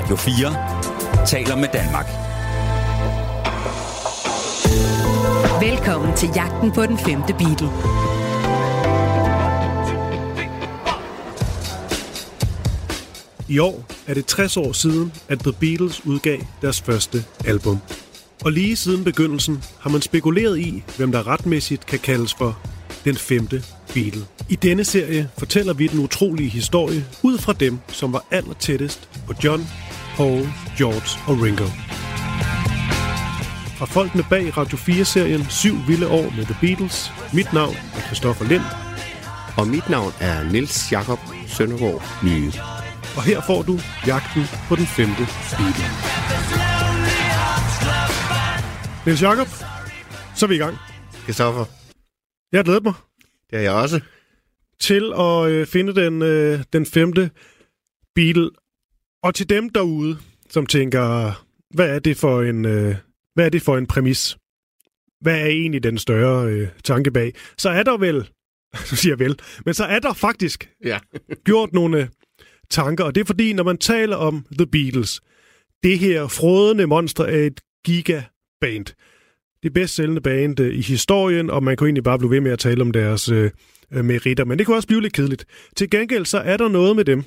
Radio 4 taler med Danmark. Velkommen til jagten på den femte Beatle. I år er det 60 år siden, at The Beatles udgav deres første album. Og lige siden begyndelsen har man spekuleret i, hvem der retmæssigt kan kaldes for den femte Beatle. I denne serie fortæller vi den utrolige historie ud fra dem, som var aller tættest på John, Paul, George og Ringo. Fra folkene bag Radio 4-serien 7 vilde år med The Beatles. Mit navn er Christoffer Lind, Og mit navn er Nils Jakob Søndergaard Nye. og her får du jagten på den femte Beatle. Niels Jakob, så er vi i gang. Christoffer, Jeg har glædet mig det er jeg også. til at øh, finde den, øh, den femte Beatle. Og til dem derude, som tænker, hvad er det for en, øh, hvad er det for en præmis? Hvad er egentlig den større øh, tanke bag? Så er der vel, så siger jeg vel, men så er der faktisk Ja. gjort nogle tanker, og det er fordi, når man taler om The Beatles, det her frådende monster er et gigaband. Det bedst sælgende band øh, i historien, og man kunne egentlig bare blive ved med at tale om deres øh, øh, meritter, men det kunne også blive lidt kedeligt. Til gengæld så er der noget med dem,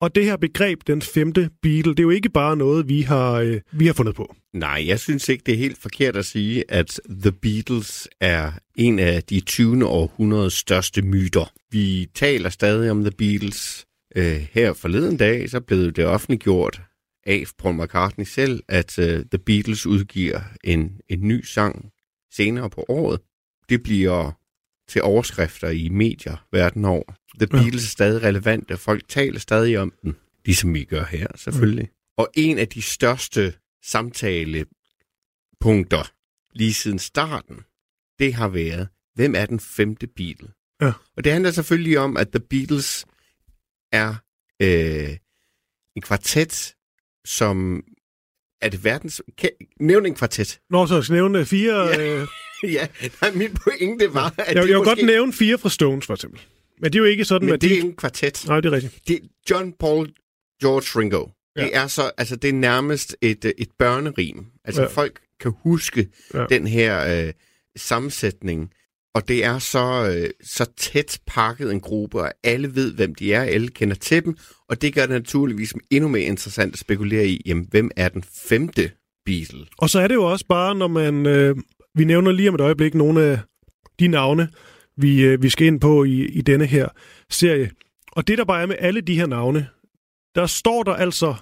og det her begreb, den femte Beatle, det er jo ikke bare noget, vi har, øh, vi har fundet på. Nej, jeg synes ikke, det er helt forkert at sige, at The Beatles er en af de 20. århundredes største myter. Vi taler stadig om The Beatles. Øh, her forleden dag, så blev det offentliggjort af Paul McCartney selv, at øh, The Beatles udgiver en, en ny sang senere på året. Det bliver til overskrifter i medier verden over. The Ja. Beatles er stadig relevante. Folk taler stadig om den, ligesom vi gør her, selvfølgelig. Mm. Og en af de største samtalepunkter lige siden starten, det har været, hvem er den femte Beatle? Ja. Og det handler selvfølgelig om, at The Beatles er øh, en kvartet, som er det verdens... Kan, nævn en kvartet. Nå, så jeg skal nævne fire... Ja. Øh, ja, nej, min pointe var, at jeg, jeg vil måske, godt nævne fire fra Stones, for eksempel. Men det er jo ikke sådan, men at det de... er en kvartet. Nej, det er rigtigt. Det, John, Paul, George, Ringo. Ja. Det er så, altså det er nærmest et, øh, et børnerim. Altså Ja. folk kan huske ja. den her øh, sammensætning. Og det er så, øh, så tæt pakket en gruppe, og alle ved, hvem de er, alle kender til dem, og det gør det naturligvis endnu mere interessant at spekulere i, jamen, hvem er den femte Beatle? Og så er det jo også bare, når man... Øh, vi nævner lige om et øjeblik nogle af de navne, vi, øh, vi skal ind på i, i denne her serie. Og det, der bare er med alle de her navne, der står der altså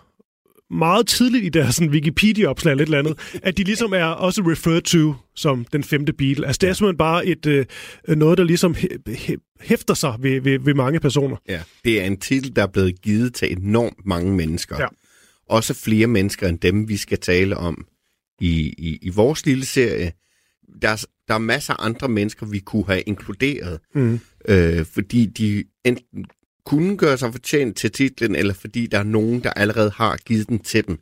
meget tidligt i deres sådan, Wikipedia-opslag eller et eller andet, at de ligesom er også referred to som den femte Beatle. Altså det er simpelthen bare et, øh, noget, der ligesom hæ- hæ- hæfter sig ved, ved, ved mange personer. Ja. Det er en titel, der er blevet givet til enormt mange mennesker. Ja. Også flere mennesker end dem, vi skal tale om i, i, i vores lille serie. Der er, der er masser af andre mennesker, vi kunne have inkluderet, Mm. øh, fordi de enten kunne gøre sig fortjent til titlen, eller fordi der er nogen, der allerede har givet den til dem.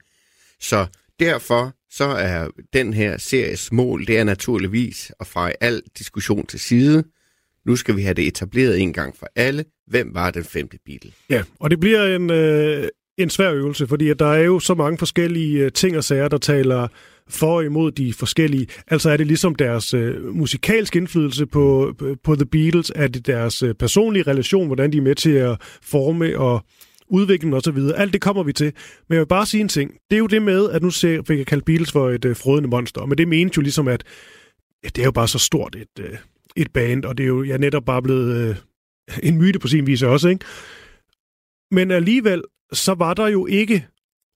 Så derfor så er den her series mål, det er naturligvis at feje al diskussion til side. Nu skal vi have det etableret en gang for alle. Hvem var den femte Beatle? Ja, og det bliver en, øh, en svær øvelse, fordi at der er jo så mange forskellige øh, ting og sager, der taler for og imod de forskellige. Altså er det ligesom deres øh, musikalske indflydelse på, på- The Beatles, er det deres øh, personlige relation, hvordan de er med til at forme og udvikle dem osv. Alt det kommer vi til. Men jeg vil bare sige en ting. Det er jo det med, at nu ser, fik jeg kaldt Beatles for et øh, frødende monster. Men det mente jo ligesom, at ja, det er jo bare så stort et, øh, et band, og det er jo ja, netop bare blevet øh, en myte på sin vis også, ikke? Men alligevel, så var der jo ikke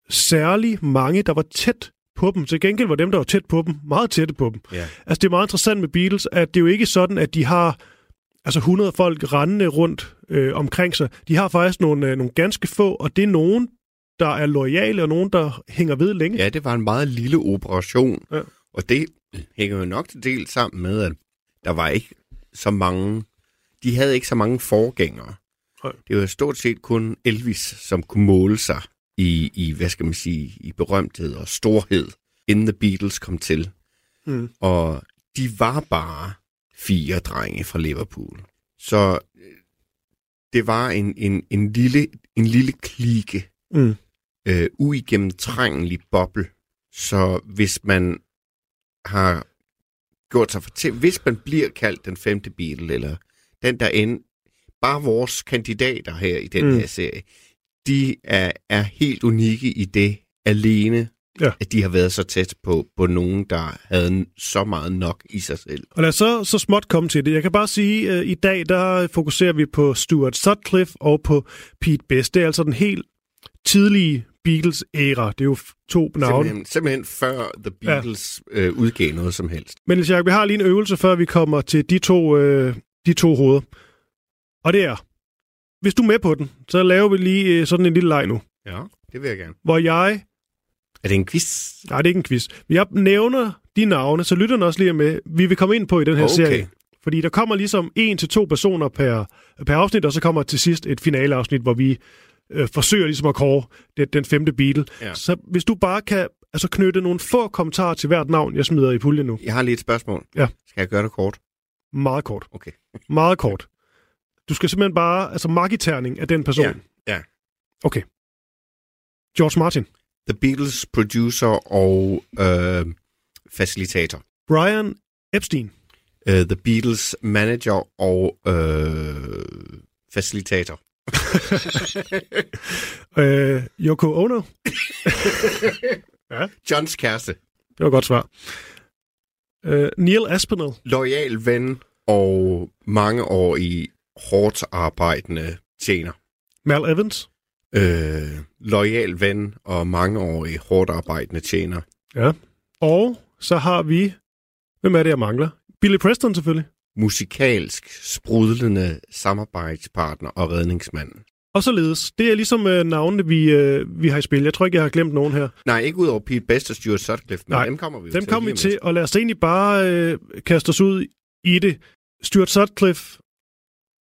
særlig mange, der var tæt på dem. Til gengæld var dem, der var tæt på dem, meget tætte på dem. Ja. Altså, det er meget interessant med Beatles, at det er jo ikke sådan, at de har altså 100 folk rendende rundt øh, omkring sig. De har faktisk nogle, øh, nogle ganske få, og det er nogen, der er lojale, og nogen, der hænger ved længe. Ja, det var en meget lille operation, Ja. og det hænger jo nok til del sammen med, at der var ikke så mange, de havde ikke så mange forgængere. Nej. Det var stort set kun Elvis, som kunne måle sig i, i hvad skal man sige, i berømthed og storhed, inden The Beatles kom til. Mm. Og de var bare fire drenge fra Liverpool. Så øh, det var en, en, en, lille, en lille klike, Mm. øh, uigennemtrængelig boble. Så hvis man har gjort sig for til, hvis man bliver kaldt den femte Beatle, eller den der end, bare vores kandidater her i den Mm. her serie, de er, er helt unikke i det alene, Ja. at de har været så tæt på, på nogen, der havde så meget nok i sig selv. Og lad os så, så småt komme til det. Jeg kan bare sige, at i dag der fokuserer vi på Stuart Sutcliffe og på Pete Best. Det er altså den helt tidlige Beatles-æra. Det er jo to navne. Simpelthen, simpelthen før The Beatles ja. øh, udgav noget som helst. Men Jacob, vi har lige en øvelse, før vi kommer til de to, øh, de to hoveder. Og det er, hvis du er med på den, så laver vi lige øh, sådan en lille leg nu, Ja, det vil jeg gerne. hvor jeg... Er det en quiz? Nej, det er ikke en quiz. Jeg nævner de navne, så lytterne også lige med. Vi vil komme ind på i den her Okay. serie. Fordi der kommer ligesom en til to personer per, per afsnit, og så kommer til sidst et finaleafsnit, hvor vi øh, forsøger ligesom at kåre den, den femte Beatle. Ja. Så hvis du bare kan altså, knytte nogle få kommentarer til hvert navn, jeg smider i puljen nu. Jeg har lige et spørgsmål. Ja. Skal jeg gøre det kort? Meget kort. Okay. Meget kort. Du skal simpelthen bare, altså markiterning af den person. Ja, ja. Okay. George Martin. The Beatles producer og øh, facilitator. Brian Epstein. Uh, The Beatles manager og øh, facilitator. Øh, Yoko Ono. Johns kæreste. Det var et godt svar. Øh, Neil Aspinall. Loyal ven og mange år i hårdt arbejdende tjener. Mal Evans. Øh, loyal ven og mange år i hårdt arbejdende tjener. Ja. Og så har vi... Hvem er det, jeg mangler? Billy Preston selvfølgelig. Musikalsk, sprudlende samarbejdspartner og redningsmanden. Og således. Det er ligesom øh, navnene, vi, øh, vi har i spil. Jeg tror ikke, jeg har glemt nogen her. Nej, ikke ud over Pete Best og Stuart Sutcliffe, men Nej, dem kommer vi Dem til. kommer vi til, og lad os egentlig bare øh, kaste os ud i det. Stuart Sutcliffe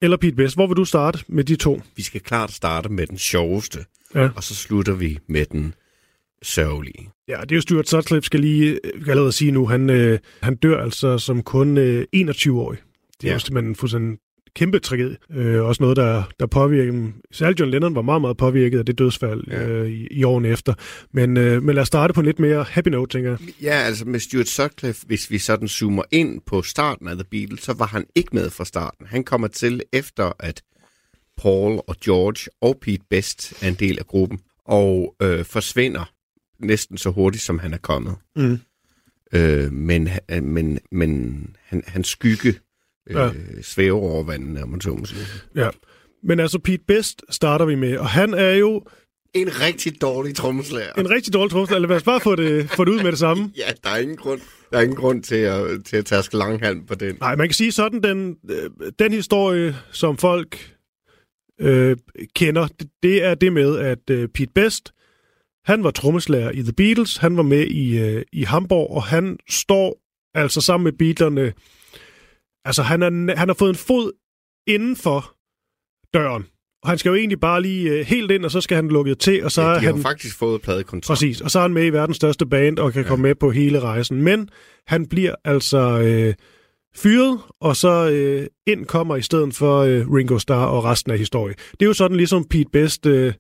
eller Pete Best. Hvor vil du starte med de to? Vi skal klart starte med den sjoveste, Ja. og så slutter vi med den sørgelige. Ja, det er jo Stuart Sutcliffe, skal lige kan allerede sige nu. Han, øh, han dør altså som kun øh, 21-årig. Det er ja. jo simpelthen fuldstændig kæmpe tragedie. Øh, også noget, der, der påvirker dem. Særligt John Lennon var meget, meget påvirket af det dødsfald Ja. øh, i, i årene efter. Men, øh, men lad os starte på en lidt mere happy note, tænker jeg. Ja, altså med Stuart Sutcliffe, hvis vi sådan zoomer ind på starten af The Beatles, så var han ikke med fra starten. Han kommer til efter, at Paul og George og Pete Best er en del af gruppen, og øh, forsvinder næsten så hurtigt, som han er kommet. Mm. Øh, men øh, men, men han, hans skygge øh, Ja. svæver over vandet, om man så må sige. Ja. Men altså, Pete Best starter vi med, og han er jo En rigtig dårlig trommeslager. en rigtig dårlig tromslærer. Lad os bare få det, få det ud med det samme. Ja, der er ingen grund, der er ingen grund til at, til at taske langhand på den. Nej, man kan sige sådan, den, øh, den historie, som folk øh, kender, det, det er det med, at øh, Pete Best, han var trommeslager i The Beatles, han var med i, øh, i Hamburg, og han står altså sammen med Beatlerne, altså han, er, han har fået en fod inden for døren, og han skal jo egentlig bare lige øh, helt ind, og så skal han lukket til, og så Ja, de har han... jo faktisk fået pladekontrakt. Præcis, og så er han med i verdens største band og kan ja. komme med på hele rejsen. Men han bliver altså øh, fyret, og så øh, ind kommer i stedet for øh, Ringo Starr og resten af historien. Det er jo sådan ligesom Pete Best øh,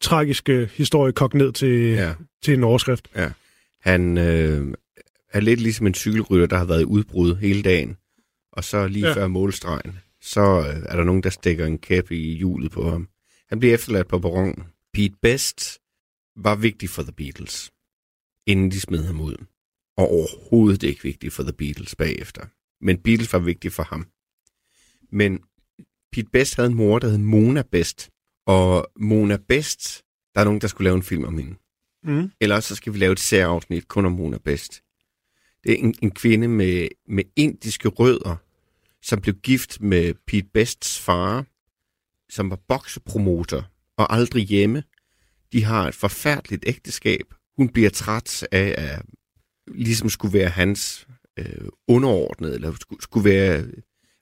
tragiske historie kogt ned til, ja. Ja. til en overskrift. Han øh, er lidt ligesom en cykelrytter, der har været i udbrud hele dagen. Og så lige Ja. før målstregen, så øh, er der nogen, der stikker en kæp i hjulet på ham. Han bliver efterladt på perronen. Pete Best var vigtig for The Beatles, inden de smed ham ud. Og overhovedet ikke vigtig for The Beatles bagefter. Men Beatles var vigtig for ham. Men Pete Best havde en mor, der hed Mona Best. Og Mona Best, der er nogen, der skulle lave en film om hende. Mm. Eller også så skal vi lave et særafsnit kun om Mona Best. Det er en, en kvinde med, med indiske rødder, som blev gift med Pete Bests far, som var boksepromotor og aldrig hjemme. De har et forfærdeligt ægteskab. Hun bliver træt af at ligesom skulle være hans øh, underordnet, eller skulle, skulle være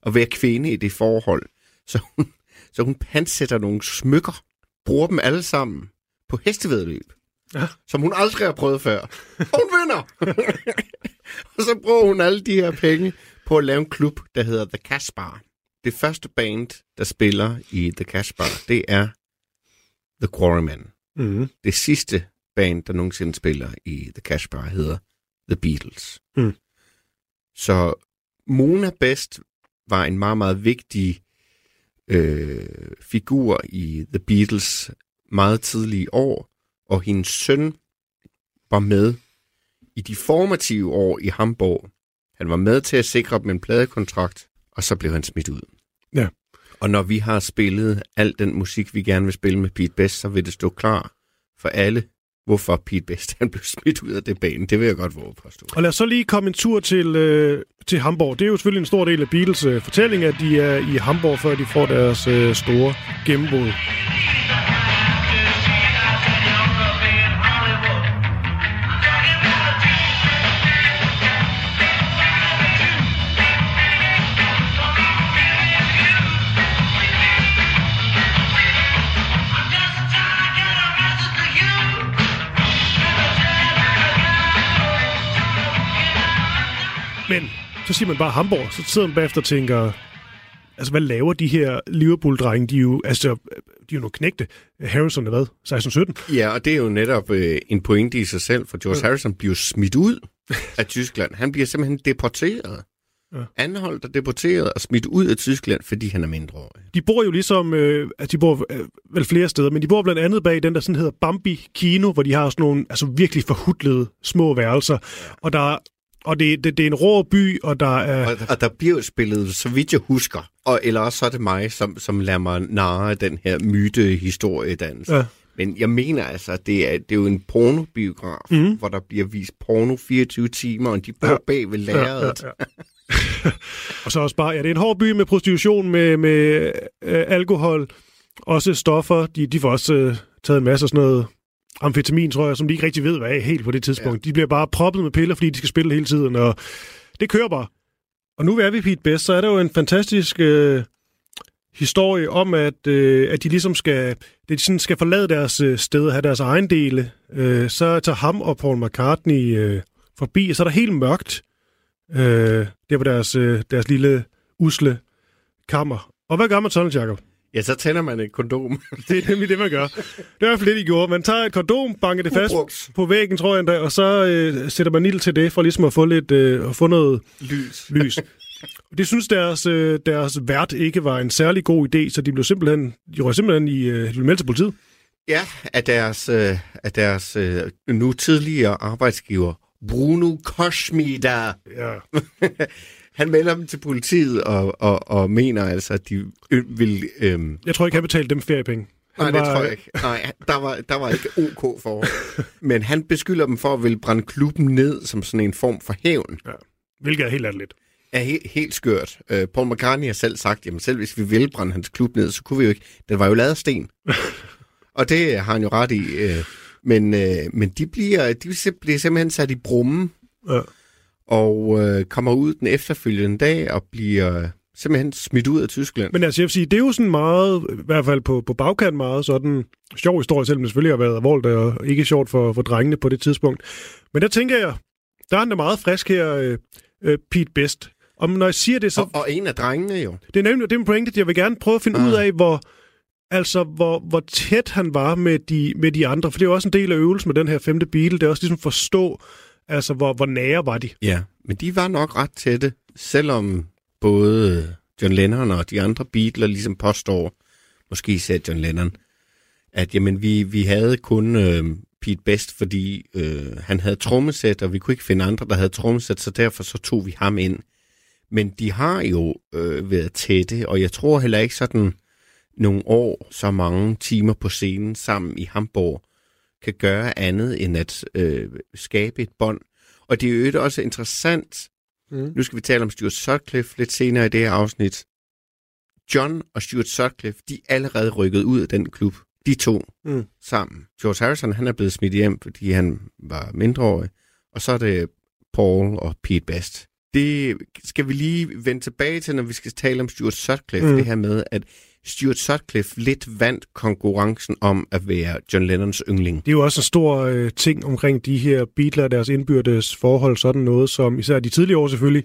at være kvinde i det forhold. Så hun, så hun pansætter nogle smykker, bruger dem alle sammen på hestevedløb Ja. som hun aldrig har prøvet før. Og hun vinder! og så bruger hun alle de her penge på at lave en klub, der hedder The Cash Bar. Det første band, der spiller i The Cash Bar, det er The Quarrymen. Mm. Det sidste band, der nogensinde spiller i The Cash Bar, hedder The Beatles. Mm. Så Mona Best var en meget, meget vigtig øh, figur i The Beatles meget tidlige år, og hendes søn var med i de formative år i Hamburg. Han var med til at sikre dem en pladekontrakt, og så blev han smidt ud. Ja. Og når vi har spillet al den musik, vi gerne vil spille med Pete Best, så vil det stå klar for alle, hvorfor Pete Best han blev smidt ud af det bane. Det vil jeg godt våge påstå. Og lad os så lige komme en tur til, øh, til Hamburg. Det er jo selvfølgelig en stor del af Beatles øh, fortælling, at de er i Hamburg, før de får deres øh, store gennembrud. Så siger man bare Hamburg, så sidder man bagefter og tænker, altså hvad laver de her Liverpool-drenge? De er jo, altså, de er jo nogle knægte. Harrison er hvad? 16-17? Ja, og det er jo netop øh, en pointe i sig selv, for George Harrison bliver smidt ud af Tyskland. Han bliver simpelthen deporteret. Ja. Ja. Anholdt og deporteret og smidt ud af Tyskland, fordi han er mindreårig. De bor jo ligesom, øh, altså de bor øh, vel flere steder, men de bor blandt andet bag den, der sådan hedder Bambi Kino, hvor de har sådan nogle altså virkelig forhudlede små værelser. Ja. Og der og det, det, det er en rå by, og der er... Og, og der bliver jo spillet, så vidt jeg husker, og eller også så er det mig, som, som lader mig narre den her myte-historiedans. Ja. Men jeg mener altså, at det er, det er jo en pornobiograf, mm. hvor der bliver vist porno 24 timer, og de bor ja. bag ved lærredet. Ja, ja, ja. og så også bare, ja, det er en hård by med prostitution, med, med øh, alkohol, også stoffer. De, de får også øh, taget en masse af sådan noget amfetamin, tror jeg, som de ikke rigtig ved, hvad er helt på det tidspunkt. Ja. De bliver bare proppet med piller, fordi de skal spille hele tiden, og det kører bare. Og nu er vi Pete Best, så er der jo en fantastisk øh, historie om, at, øh, at de ligesom skal, de sådan skal forlade deres øh, sted og have deres egen dele. Øh, så tager ham og Paul McCartney øh, forbi, og så er der helt mørkt. Øh, der på deres, øh, deres lille usle kammer. Og hvad gør man sådan, Jacob? Ja, så tænder man et kondom. Det er nemlig det, man gør. Det er i hvert fald det, de gjorde. Man tager et kondom, banker det fast Ubrugt. på væggen, tror jeg endda, og så øh, sætter man ild til det, for ligesom at få, lidt, øh, at få noget Lys. lys. Det synes deres, øh, deres vært ikke var en særlig god idé, så de blev simpelthen, de røg simpelthen i, øh, de blev meldt til politiet. Ja, af deres, øh, af deres øh, nu tidligere arbejdsgiver, Bruno Koschmider. Ja. Han melder dem til politiet og, og, og mener altså, at de vil... Øhm, Jeg tror ikke, han betalte dem feriepenge. nej, Han det var- tror jeg ikke. Nej, der var, der var ikke OK for. Men han beskylder dem for at ville brænde klubben ned som sådan en form for hævn. Hvilket er helt ærligt. Er he- helt skørt. Uh, Paul McCartney har selv sagt, jamen selv hvis vi ville brænde hans klub ned, så kunne vi jo ikke. Den var jo lavet af sten. og det har han jo ret i. Uh, men, uh, men de bliver, de bliver simpelthen sat i brummen Ja. Og øh, kommer ud den efterfølgende dag og bliver simpelthen smidt ud af Tyskland. Men altså, jeg vil sige, det er jo sådan meget, i hvert fald på, på bagkant meget sådan sjov historie, selvom det selvfølgelig har været alvorligt og ikke sjovt for, for drengene på det tidspunkt. Men der tænker jeg, der er han da meget frisk her, øh, øh, Pete Best. Og når jeg siger det, så... og, og en af drengene jo. Det er nemlig det er en pointe, jeg vil gerne prøve at finde Ah. ud af, hvor, altså, hvor, hvor tæt han var med de, med de andre. For det er jo også en del af øvelsen med den her femte Beatle. Det er også ligesom forstå, altså, hvor, hvor nære var de. Ja, men de var nok ret tætte, selvom både John Lennon og de andre Beatles ligesom påstår, måske især John Lennon, at jamen, vi, vi havde kun øh, Pete Best, fordi øh, han havde trommesæt, og vi kunne ikke finde andre, der havde trommesæt, så derfor så tog vi ham ind. Men de har jo øh, været tætte, og jeg tror heller ikke sådan nogle år, så mange timer på scenen sammen i Hamburg, kan gøre andet end at øh, skabe et bånd. Og det er jo også interessant, Mm. nu skal vi tale om Stuart Sutcliffe lidt senere i det her afsnit. John og Stuart Sutcliffe, de er allerede rykket ud af den klub. De to Mm. sammen. George Harrison, han er blevet smidt hjem, fordi han var mindreårig. Og så er det Paul og Pete Best. Det skal vi lige vende tilbage til, når vi skal tale om Stuart Sutcliffe. Mm. Det her med, at Stuart Sutcliffe lidt vandt konkurrencen om at være John Lennons yndling. Det er jo også en stor øh, ting omkring de her Beatles deres indbyrdes forhold. Sådan noget som, især de tidlige år selvfølgelig,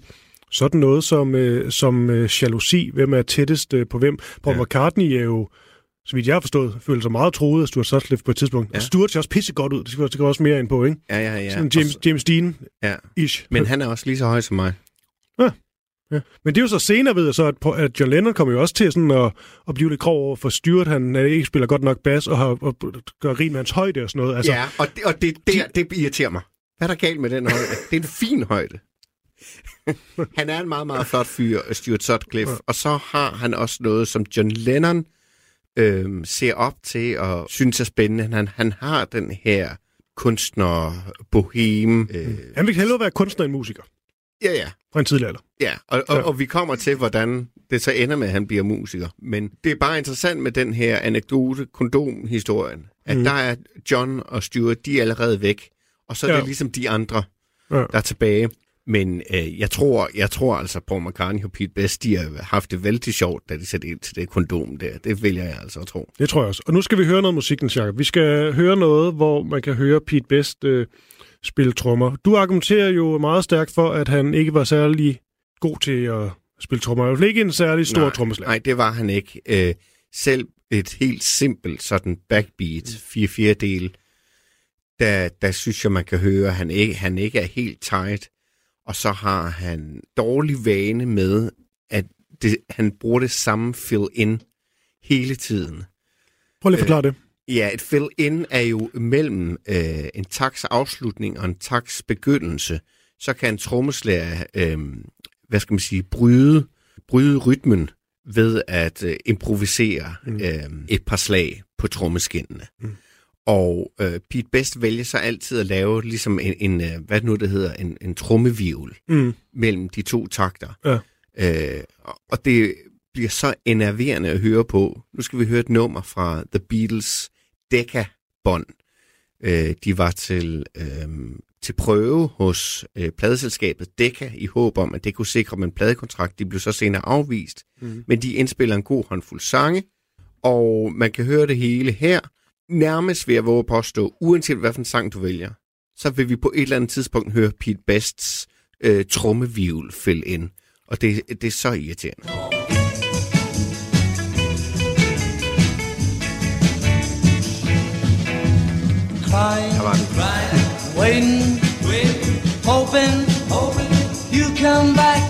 sådan noget som, øh, som øh, jalousi. Hvem er tættest øh, på hvem? Paul ja. Ja. McCartney er jo så vidt jeg har forstået, følte sig meget troet af Stuart Sutcliffe på et tidspunkt. Ja. Ja. Og Stuart ser også pisse godt ud. Det skal det også mere ind på, ikke? Ja, ja, ja. Sådan James, James ja. Dean-ish. Men han er også lige så høj som mig. Ja. Men det er jo så senere, ved jeg så, at, at John Lennon kommer jo også til sådan at, at blive lidt grov over for Stuart. Han øh, ikke spiller godt nok bas og, har, og gør rin med hans højde og sådan noget. Altså, ja, og det, og det, der, det irriterer mig. Hvad er der galt med den højde? Det er en fin højde. han er en meget, meget flot fyr, Stuart Sutcliffe. Ja. Og så har han også noget, som John Lennon øh, ser op til og synes er spændende. Han, han har den her kunstner, boheme. Øh, Han vil hellere være kunstner end musiker ja, ja. fra en tidlig alder. Ja, og, og, Ja. og vi kommer til, hvordan det så ender med, at han bliver musiker. Men det er bare interessant med den her anekdote, kondom-historien, at mm. der er John og Stuart, de er allerede væk, og så er Ja. det ligesom de andre, Ja. der er tilbage. Men øh, jeg, tror, jeg tror altså, Paul McCartney og Pete Best, de har haft det vældig sjovt, da de satte ind til det kondom der. Det vælger jeg altså at tro. Det tror jeg også. Og nu skal vi høre noget musik, Niels Jacob. Vi skal høre noget, hvor man kan høre Pete Best øh, spille trommer. Du argumenterer jo meget stærkt for, at han ikke var særlig god til at spille trommer. I hvert fald ikke en særlig stor nej, trommeslager. Nej, det var han ikke. Øh, selv et helt simpelt sådan backbeat, 4 fjerdedel, der, der synes jeg, man kan høre, at han ikke, han ikke er helt tight. Og så har han dårlig vane med, at det, han bruger det samme fill-in hele tiden. Prøv lige at forklare det. Ja, et fill-in er jo mellem øh, en taks afslutning og en taks begyndelse. Så kan en trommeslager, øh, hvad skal man sige, bryde, bryde rytmen ved at øh, improvisere Mm. øh, et par slag på trommeskinnene. Mm. Og øh, Pete Best vælger så altid at lave ligesom en, en øh, hvad nu det hedder, en, en trommevivl Mm. mellem de to takter. Ja. Øh, og- og det bliver så enerverende at høre på. Nu skal vi høre et nummer fra The Beatles Decca-bånd. Øh, de var til, øh, til prøve hos øh, pladeselskabet Decca i håb om, at det kunne sikre dem en pladekontrakt. De blev så senere afvist, Mm. men de indspiller en god håndfuld sange, og man kan høre det hele her. Nærmest ved at våge påstå, uanset hvad for en sang du vælger, så vil vi på et eller andet tidspunkt høre Pete Bests øh, trommevivl fill ind. Og det, det er så irriterende. Crying, Der var den. waiting, hoping, you come back.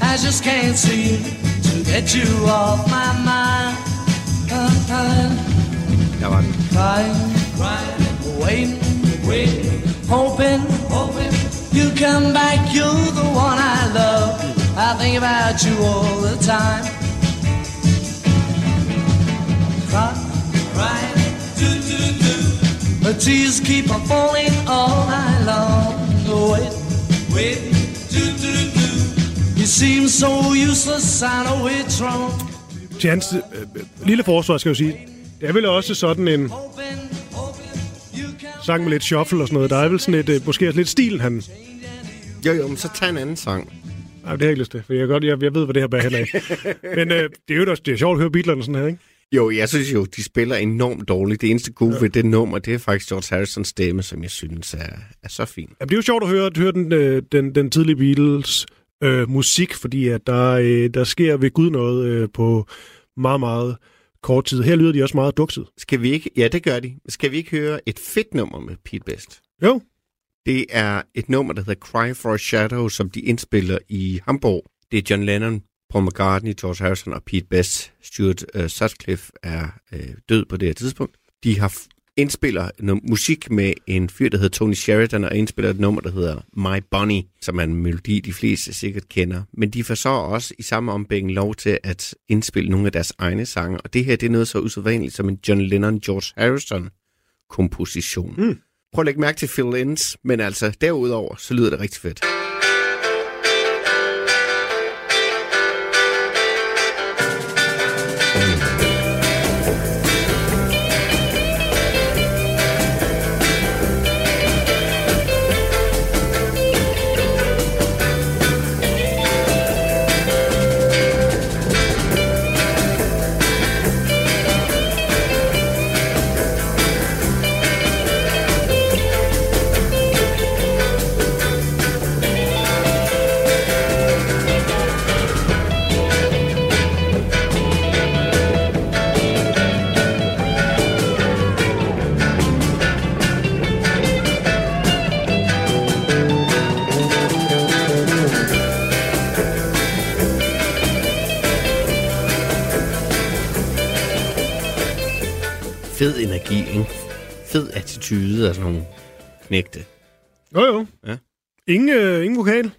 I just can't seem to get you off my mind. Der var den. Crying, waiting, waiting, hoping, hoping, you come back. You're the one I love. I think about you all the time. The tears keep on falling all night long. Wait, wait, do do do. You seem so useless, I know it's wrong. Til hans øh, øh, lille forsvar skal jeg jo sige, det er vel også sådan en sang med lidt shuffle og sådan noget. Der er vel sådan et, øh, måske også lidt stilen, han... Jo, jo, men så tag en anden sang. Nej, det har jeg ikke lyst til, for jeg, godt, jeg, jeg ved, hvad det her bærer hen af. Men øh, det er jo også det er sjovt at høre Beatlerne sådan her, ikke? Jo, jeg synes jo, de spiller enormt dårligt. Det eneste gode ja. ved det nummer, det er faktisk George Harrisons stemme, som jeg synes er, er så fin. Jamen, det er jo sjovt at høre, at høre den, øh, den, den tidlige Beatles øh, musik, fordi at der, øh, der sker ved Gud noget øh, på meget, meget kort tid. Her lyder de også meget dukset. Skal vi ikke... Ja, det gør de. Skal vi ikke høre et fedt nummer med Pete Best? Jo, Det er et nummer, der hedder Cry for a Shadow, som de indspiller i Hamburg. Det er John Lennon, Paul McCartney, George Harrison og Pete Best. Stuart uh, Sutcliffe er uh, død på det her tidspunkt. De har indspiller noget musik med en fyr, der hedder Tony Sheridan, og indspiller et nummer, der hedder My Bunny, som er en melodi, de fleste sikkert kender. Men de får så også i samme ombæring lov til at indspille nogle af deres egne sange, og det her det er noget så usædvanligt som en John Lennon-George Harrison-komposition. Mm. Prøv at lægge mærke til fill-ins, men altså derudover, så lyder det rigtig fedt. Attitude og sådan nogle knægte. Jo, jo. Ja. Ingen, øh, ingen vokal.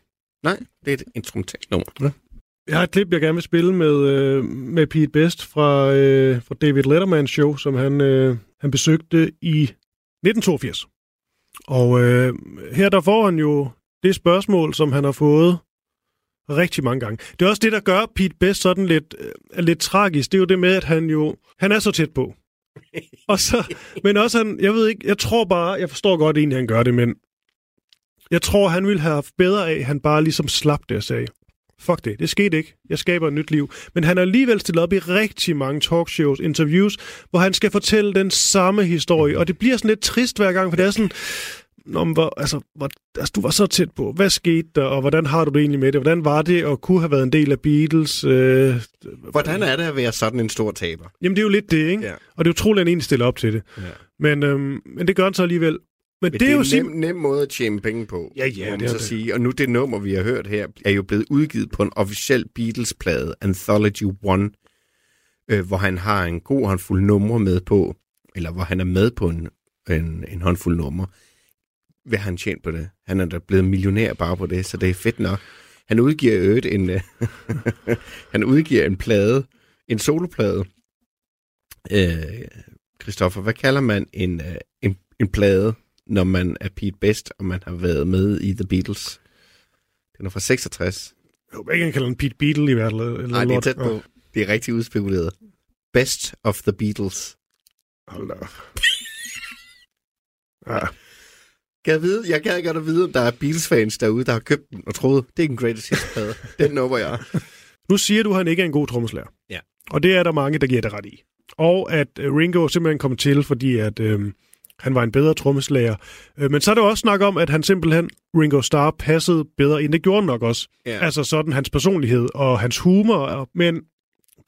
Nej, det er et instrumentalt nummer. Jeg har et klip, jeg gerne vil spille med, øh, med Pete Best fra, øh, fra David Letterman show, som han, øh, han besøgte i 1982. Og øh, her der får han jo det spørgsmål, som han har fået rigtig mange gange. Det er også det, der gør Pete Best sådan lidt, øh, lidt tragisk. Det er jo det med, at han jo han er så tæt på. Og så, men også han, jeg ved ikke, jeg tror bare, jeg forstår godt egentlig, han gør det, men jeg tror, han ville have haft bedre af, at han bare ligesom slap det og sagde, fuck det, det skete ikke, jeg skaber et nyt liv. Men han er alligevel stillet op i rigtig mange talkshows, interviews, hvor han skal fortælle den samme historie, og det bliver sådan lidt trist hver gang, for det er sådan, men hvor, altså, hvor, altså, du var så tæt på. Hvad skete der, og hvordan har du det egentlig med det? Hvordan var det at kunne have været en del af Beatles? Øh, Hvordan er det at være sådan en stor taber? jamen, det er jo lidt det, ikke? Ja. Og det er utroligt, at han egentlig stiller op til det. Ja. Men, øhm, men det gør han så alligevel. Men, Men det, det er jo en nem, nem måde at tjene penge på, Ja, ja, må man så det. sige. Og nu det nummer, vi har hørt her, er jo blevet udgivet på en officiel Beatles-plade, Anthology One, øh, hvor han har en god håndfuld numre med på, eller hvor han er med på en, en, en håndfuld numre. Hvad har han tjent på det? Han er da blevet millionær bare på det, så det er fedt nok. Han udgiver øvrigt en, øh, han udgiver en plade, en soloplade. Øh, Christoffer, hvad kalder man en, øh, en, en plade, når man er Pete Best, og man har været med i The Beatles? Den er fra 66. Jo, ikke kan kalde den Pete Beatle i hvert fald. Nej, det er tæt på. Det er rigtig udspekuleret. Best of the Beatles. Hold da. Ja. Kan jeg, vide, jeg kan godt at vide, om der er Beatles-fans derude, der har købt den og troet, det er en greatest hits-plade. den nummer jeg. Nu siger du, at han ikke er en god trommeslager. Ja. Og det er der mange, der giver det ret i. Og at øh, Ringo simpelthen kom til, fordi at øh, han var en bedre trommeslager. Øh, men så er der også snak om, at han simpelthen, Ringo Starr, passede bedre ind. Det gjorde nok også. Ja. Altså sådan hans personlighed og hans humor. Men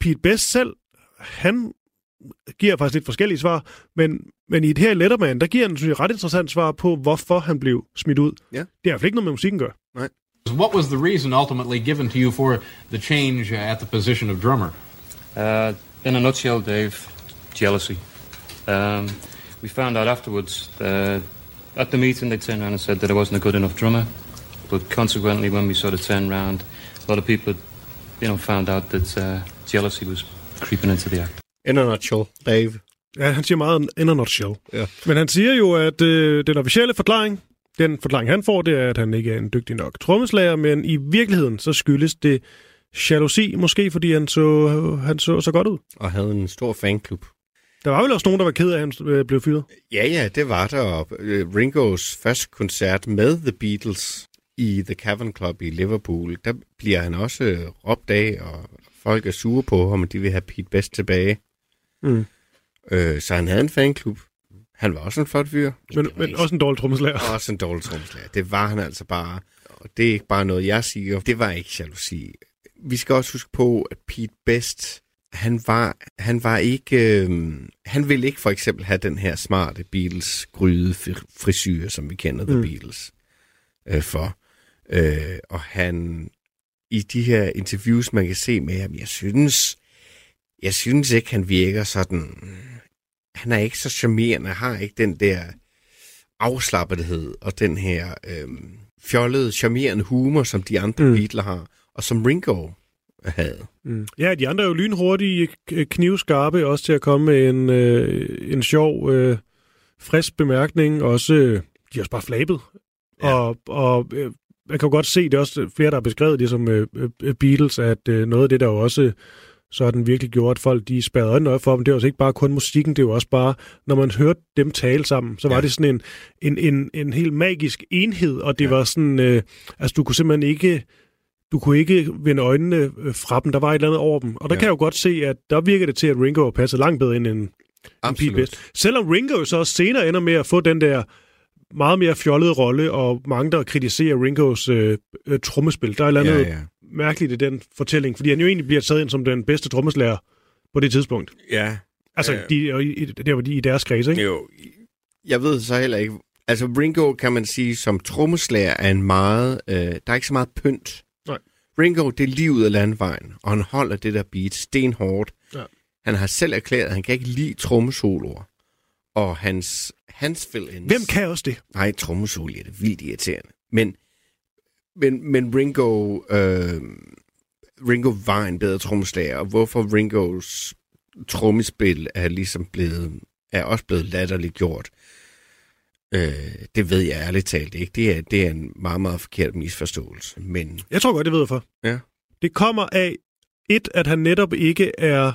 Pete Best selv, han giver faktisk lidt forskellige svar, men, men i det her Letterman, der giver han synes jeg, ret interessant svar på, hvorfor han blev smidt ud. Ja. Det har i hvert fald ikke noget med musikken at gøre. What was the reason ultimately given to you for the change uh, at the position of drummer? Uh, in a nutshell, Dave, jealousy. Um, we found out afterwards uh, at the meeting they turned around and said that I wasn't a good enough drummer. But consequently, when we sort of turned around, a lot of people, had, you know, found out that uh, jealousy was creeping into the act. In a nutshell, Dave. Ja, han siger meget in a nutshell. Ja. Men han siger jo, at øh, den officielle forklaring, den forklaring han får, det er, at han ikke er en dygtig nok trommeslager, men i virkeligheden så skyldes det jalousi, måske fordi han så, han så så godt ud. Og havde en stor fanklub. Der var vel også nogen, der var ked af, at han øh, blev fyret. Ja, ja, det var der. Og, øh, Ringos første koncert med The Beatles i The Cavern Club i Liverpool, der bliver han også øh, råbt af, og folk er sure på ham, og de vil have Pete Best tilbage. Mm. Øh, så han havde en fanklub. Han var også en flot fyr. Men, men ikke- også en dårlig trommeslager. også en dårlig trommeslager. Det var han altså bare. Og det er ikke bare noget, jeg siger. Det var ikke jalousi. Vi skal også huske på, at Pete Best, han var, han var ikke... Øh, han ville ikke for eksempel have den her smarte Beatles gryde frisyr, som vi kender The Mm. Beatles øh, for. Øh, og han... I de her interviews, man kan se med ham, jeg synes... Jeg synes ikke, han virker sådan... Han er ikke så charmerende, har ikke den der afslappethed og den her øhm, fjollede, charmerende humor, som de andre Mm. Beatles har, og som Ringo havde. Mm. Ja, de andre er jo lynhurtige, knivskarpe, også til at komme med en, øh, en sjov, øh, frisk bemærkning. Også, øh, de er også bare flabet. Ja. Ja. Og, og øh, man kan jo godt se, det er også flere, der har beskrevet det som øh, øh, Beatles, at øh, noget af det, der jo også sådan virkelig gjorde, at folk de spærrede øjnene op for dem, det var også ikke bare kun musikken, det var også bare, når man hørte dem tale sammen, så var Ja. det sådan en, en, en, en helt magisk enhed, og det Ja. var sådan, øh, altså du kunne simpelthen ikke, du kunne ikke vende øjnene øh, fra dem, der var et eller andet over dem. Og der ja. Kan jeg jo godt se, at der virker det til, at Ringo passer langt bedre ind end, end Pete. Best. Selvom Ringo så også senere ender med at få den der meget mere fjollede rolle, og mange, der kritiserer Ringos øh, øh, trommespil. Der er et eller andet Ja, ja. Mærkeligt i den fortælling, fordi han jo egentlig bliver taget ind som den bedste trommeslager på det tidspunkt. ja. Altså, Ja. de, der var de i deres kreds, ikke? Jo, jeg ved så heller ikke. Altså, Ringo, kan man sige, som trommeslager er en meget... Øh, der er ikke så meget pynt. Nej. Ringo, det er livet af landvejen, og han holder det der beat stenhårdt. Ja. Han har selv erklæret, at han kan ikke lide trommesoloer. og hans, hans fill-ins... Hvem kan også det? Nej, trommesoli er det vildt irriterende. Men, men, men Ringo, øh, Ringo var en bedre trommeslager, og hvorfor Ringos trommespil er ligesom blevet, er også blevet latterligt gjort, øh, det ved jeg ærligt talt ikke. Det er, det er en meget, meget forkert misforståelse. Men Jeg tror godt, det ved jeg for. Ja. Det kommer af, et, at han netop ikke er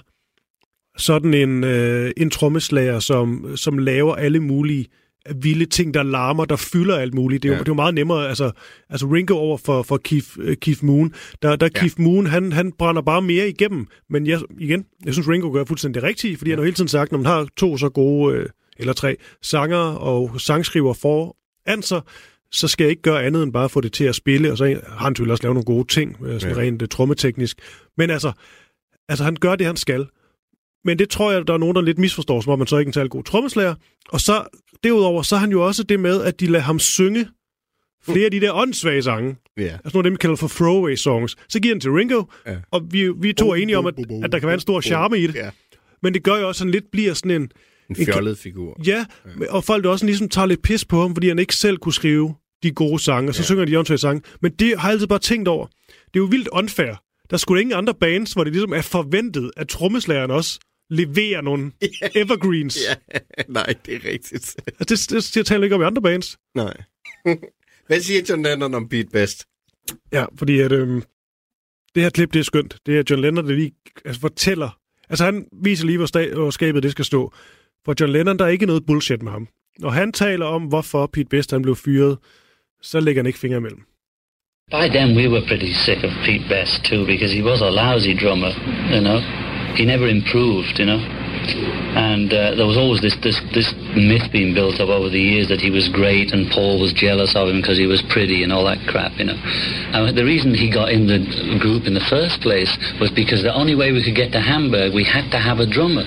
sådan en, øh, en trommeslager, som, som laver alle mulige vilde ting, der larmer, der fylder alt muligt. Det er, ja. Jo, det er jo meget nemmere, altså, altså Ringo over for, for Keith, øh, Keith Moon, der, der Ja. Keith Moon, han, han brænder bare mere igennem, men jeg, igen, jeg synes Ringo gør fuldstændig rigtigt, fordi ja. han har hele tiden sagt, når man har to så gode, øh, eller tre, sanger og sangskriver foran sig, så skal jeg ikke gøre andet end bare få det til at spille, og så har han selvfølgelig også lavet nogle gode ting, øh, sådan Ja. rent uh, trommeteknisk. Men altså, altså, han gør det, han skal. Men det tror jeg, der er nogen, der lidt misforstår, som om man så ikke er en særlig god trommeslager. Og så, derudover, så er han jo også det med, at de lader ham synge flere af de der åndssvage sange. ja, Altså nogle af dem, vi kalder for throwaway songs. Så giver den til Ringo, Ja. og vi, vi to er enige om, at, at der kan være en stor charme i det. ja. Men det gør jo også, at han lidt bliver sådan en, en fjollet figur. Ja, og folk også ligesom tager lidt pis på ham, fordi han ikke selv kunne skrive de gode sange, og så Ja. ja. synger de åndssvage sange. Men det har jeg altid bare tænkt over. Det er jo vildt unfair. Der skulle ingen andre bands, hvor det ligesom er forventet, at trommeslageren også leverer nogle evergreens. Ja, nej, det er rigtigt. Det, det, det taler ikke om i andre bands. Nej. Hvad siger John Lennon om Beat Best? Ja, fordi at, øhm, det her klip, det er skønt. Det er John Lennon, der lige altså, fortæller. Altså han viser lige, hvor, sta- hvor skabet det skal stå. For John Lennon, der er ikke noget bullshit med ham. Når han taler om, hvorfor Pete Best han blev fyret, så lægger han ikke fingre imellem. By then, we were pretty sick of Pete Best too because he was a lousy drummer, you know. He never improved, you know. And uh, there was always this, this, this myth being built up over the years that he was great and Paul was jealous of him because he was pretty and all that crap, you know. And the reason he got in the group in the first place was because the only way we could get to Hamburg, we had to have a drummer.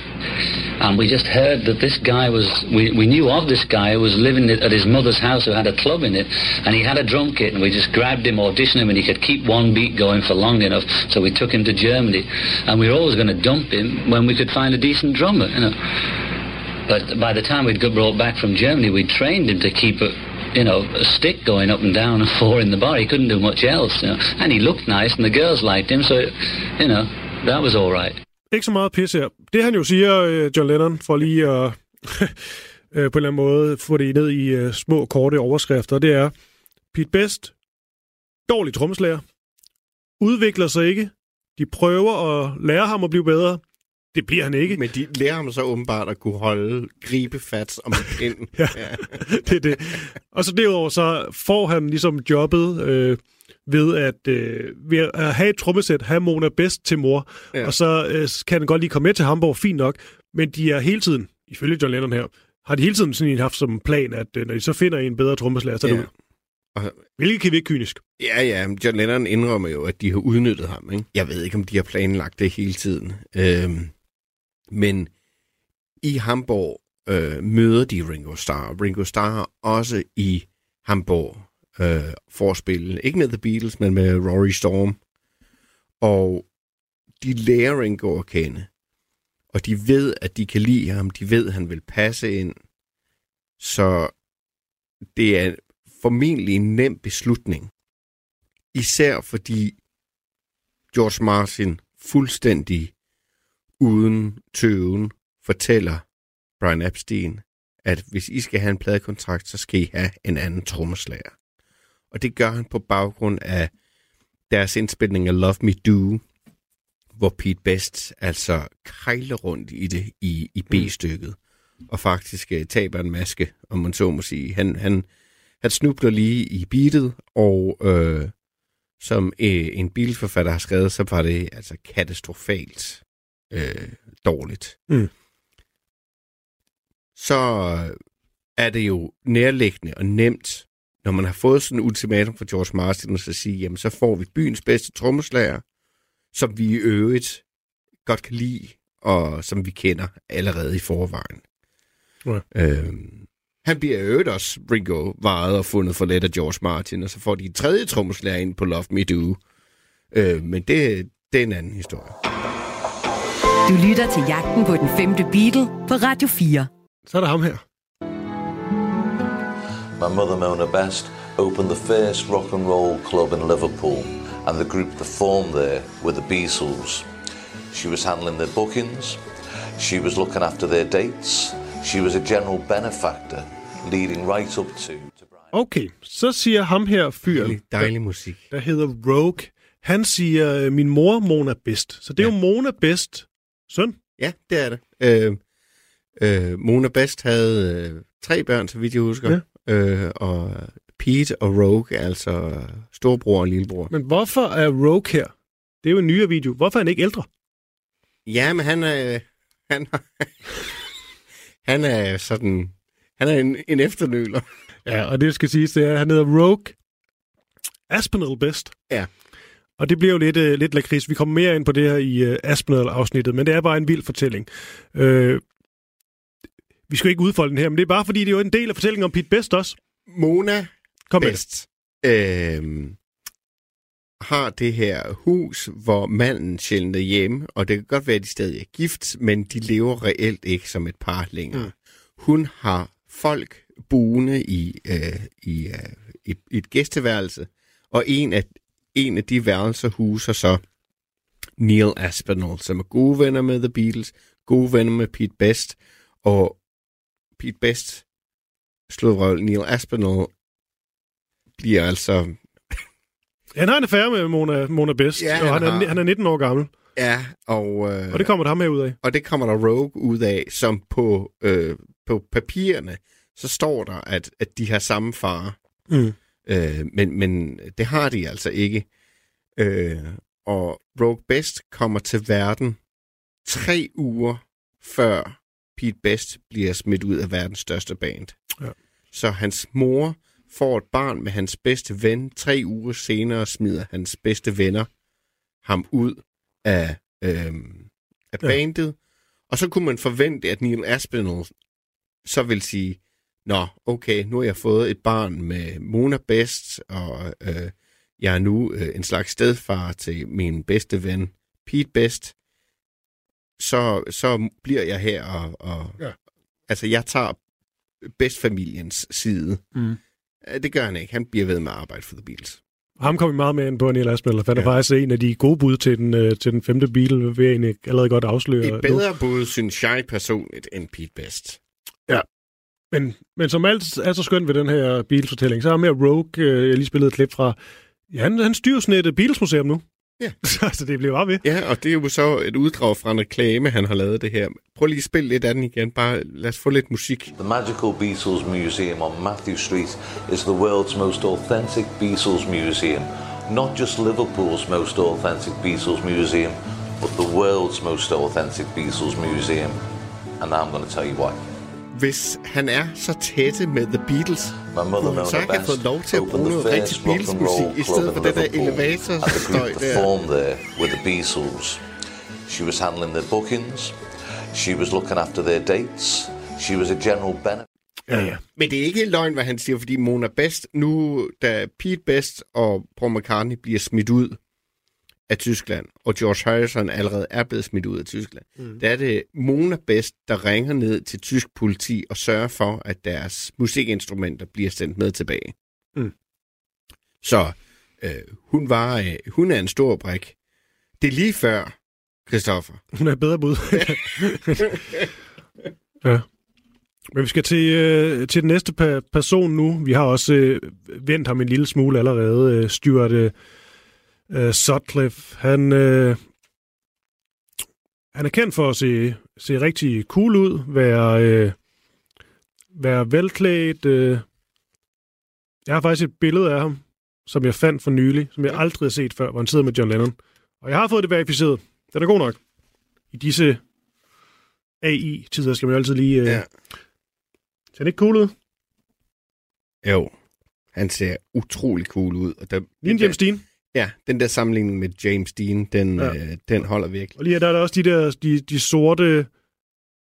And we just heard that this guy was, we, we knew of this guy who was living at his mother's house who had a club in it. And he had a drum kit and we just grabbed him, auditioned him and he could keep one beat going for long enough. So we took him to Germany. And we were always going to dump him when we could find a decent number, you know. But by the time we'd got brought back from Germany, we'd trained him to keep a, you know, a stick going up and down and four in the bar. He couldn't do much else, you know. And he looked nice and the girls liked him, so, you know, that was all right. Ikke så meget pis her. Det han jo siger, øh, John Lennon, for lige at øh, på en eller anden måde få det ned i øh, små, korte overskrifter, det er, Pete Best, dårlig trommeslager, udvikler sig ikke, de prøver at lære ham at blive bedre, det bliver han ikke. Men de lærer ham så åbenbart at kunne holde gribefat om pinden. Ja. det er det. Og så derudover så får han ligesom jobbet øh, ved at, øh, ved at have et trommesæt, have Mona bedst til mor, Ja. og så øh, kan han godt lige komme med til Hamburg, fint nok, men de er hele tiden, ifølge John Lennon her, har de hele tiden sådan haft som plan, at øh, når de så finder en bedre trommeslager, så er det Ja. ud. Og- Hvilket kan virke kynisk. Ja, ja, John Lennon indrømmer jo, at de har udnyttet ham. Ikke? Jeg ved ikke, om de har planlagt det hele tiden. Øhm, men i Hamburg øh, møder de Ringo Starr. Ringo Starr også i Hamburg øh, for at spille. Ikke med The Beatles, men med Rory Storm. Og de lærer Ringo at kende. Og de ved, at de kan lide ham. De ved, at han vil passe ind. Så det er formentlig en nem beslutning. Især fordi George Martin fuldstændig uden tøven fortæller Brian Epstein, at hvis I skal have en pladekontrakt, så skal I have en anden trommeslager. Og det gør han på baggrund af deres indspilning af Love Me Do, hvor Pete Best altså kejler rundt i det i, i B-stykket, og faktisk uh, taber en maske, om man så må sige. Han, han, han snubler lige i beatet, og øh, som øh, en bilforfatter har skrevet, så var det altså katastrofalt øh, dårligt. Mm. Så er det jo nærliggende og nemt, når man har fået sådan en ultimatum fra George Martin, så sige, jamen så får vi byens bedste trommeslager, som vi i øvrigt godt kan lide, og som vi kender allerede i forvejen. Ja. Øhm, han bliver i øvrigt også Ringo varet og fundet for let af George Martin, og så får de en tredje trommeslager ind på Love Me Do. Øh, men det, det er en anden historie. Du lytter til Jagten på den femte Beatle på Radio 4. Så er der ham her. My mother, Mona Best, opened the first rock and roll club in Liverpool, and the group that formed there were the Beatles. She was handling their bookings, she was looking after their dates, she was a general benefactor, leading right up to. Okay, så siger ham her fyren, Dejlig, dejlig musik. der hedder Rogue, han siger, øh, min mor Mona Best. Så det er Ja. jo Mona Best søn. Ja, det er det. Øh, øh, Mona Best havde øh, tre børn, så vidt jeg husker. Ja. Øh, og Pete og Rogue, altså storbror og lillebror. Men hvorfor er Rogue her? Det er jo en nyere video. Hvorfor er han ikke ældre? Ja, men han er... Han, han er sådan... Han er en, en efternøler. Ja, og det skal siges, det er, at han hedder Rogue Aspinall Best. Ja. Og det bliver jo lidt, uh, lidt lakrids. Vi kommer mere ind på det her i uh, Aspinall-afsnittet, men det er bare en vild fortælling. Uh, vi skal jo ikke udfolde den her, men det er bare fordi, det er jo en del af fortællingen om Pete Best også. Mona Kom. Best øh, har det her hus, hvor manden sjældent er hjemme, og det kan godt være, at de stadig er gift, men de lever reelt ikke som et par længere. Mm. Hun har folk boende i, øh, i, øh, i et gæsteværelse, og en af, en af de værelser huser så Neil Aspinall, som er gode venner med The Beatles, gode venner med Pete Best, og Pete Best slået røv, Neil Aspinall bliver altså... Han har en affære med Mona, Mona Best, Ja, og han han er, har. han er 19 år gammel. Ja, og, øh, Og det kommer der ham her ud af. og det kommer der Rogue ud af, som på, øh, på papirerne, så står der, at, at de har samme far. Mm. Øh, men, men det har de altså ikke. Øh, og Rogue Best kommer til verden tre uger før Pete Best bliver smidt ud af verdens største band. Ja. Så hans mor får et barn med hans bedste ven. Tre uger senere smider hans bedste venner ham ud af, øhm, af Ja. bandet. Og så kunne man forvente, at Neil Aspinall så vil sige, Nå, okay, nu har jeg fået et barn med Mona Best, og øh, jeg er nu øh, en slags stedfar til min bedste ven Pete Best. Så, så bliver jeg her, og, og Ja. altså jeg tager bedstfamiliens side. Mm. Øh, Det gør han ikke. Han bliver ved med at arbejde for The Beatles. Ham kommer vi meget med ind på, Neil Aspinall, for han er Ja. faktisk en af de gode bud til den, øh, til den femte Beatle, vil jeg egentlig allerede godt afsløre. Et bedre bud, synes jeg personligt, end Pete Best. Men, men som alt er så skønt ved den her Beatles-fortælling, så er med Rogue, øh, jeg lige spillede et klip fra, ja, han, han styrer sådan et øh, Beatles-museum nu. Ja. altså, det bliver bare ved. Ja, og det er jo så et uddrag fra en reklame, han har lavet det her. Prøv lige at spille lidt af den igen. Bare lad os få lidt musik. The Magical Beatles Museum on Matthew Street is the world's most authentic Beatles museum. Not just Liverpool's most authentic Beatles museum, but the world's most authentic Beatles museum. And now I'm going to tell you why. Hvis han er så tætte med The Beatles, kunne han så fået Best, lov til at bruge noget rigtig Beatles-musik, i stedet for den der elevatorstøj der. were the Beatles. She was handling their bookings. She was looking after their dates. She was a general benefit. Ja, ja. Men det er ikke løgn, hvad han siger, fordi Mona Best, nu da Pete Best og Paul McCartney bliver smidt ud af Tyskland, og George Harrison allerede er blevet smidt ud af Tyskland, mm. der er det Mona Best, der ringer ned til tysk politi og sørger for, at deres musikinstrumenter bliver sendt med tilbage. Mm. Så øh, hun, var, øh, hun er en stor brik. Det er lige før, Christoffer. Hun er bedre bud. ja. Men vi skal til, øh, til den næste pa- person nu. Vi har også øh, vendt ham en lille smule allerede. Øh, Stuart øh, øh, Sutcliffe. Han, øh, han er kendt for at se, se rigtig cool ud. Være, øh, være velklædt. Øh. Jeg har faktisk et billede af ham, som jeg fandt for nylig, som jeg aldrig har set før, hvor han sidder med John Lennon. Og jeg har fået det verificeret. Den er god nok. I disse AI-tider skal man jo altid lige... Øh, Ja. Ser den ikke cool ud? Jo, han ser utrolig cool ud. Og der, Lige en James Dean. Ja, den der sammenligning med James Dean, den, ja. Øh, den holder virkelig. Og lige der er der også de der de, de sorte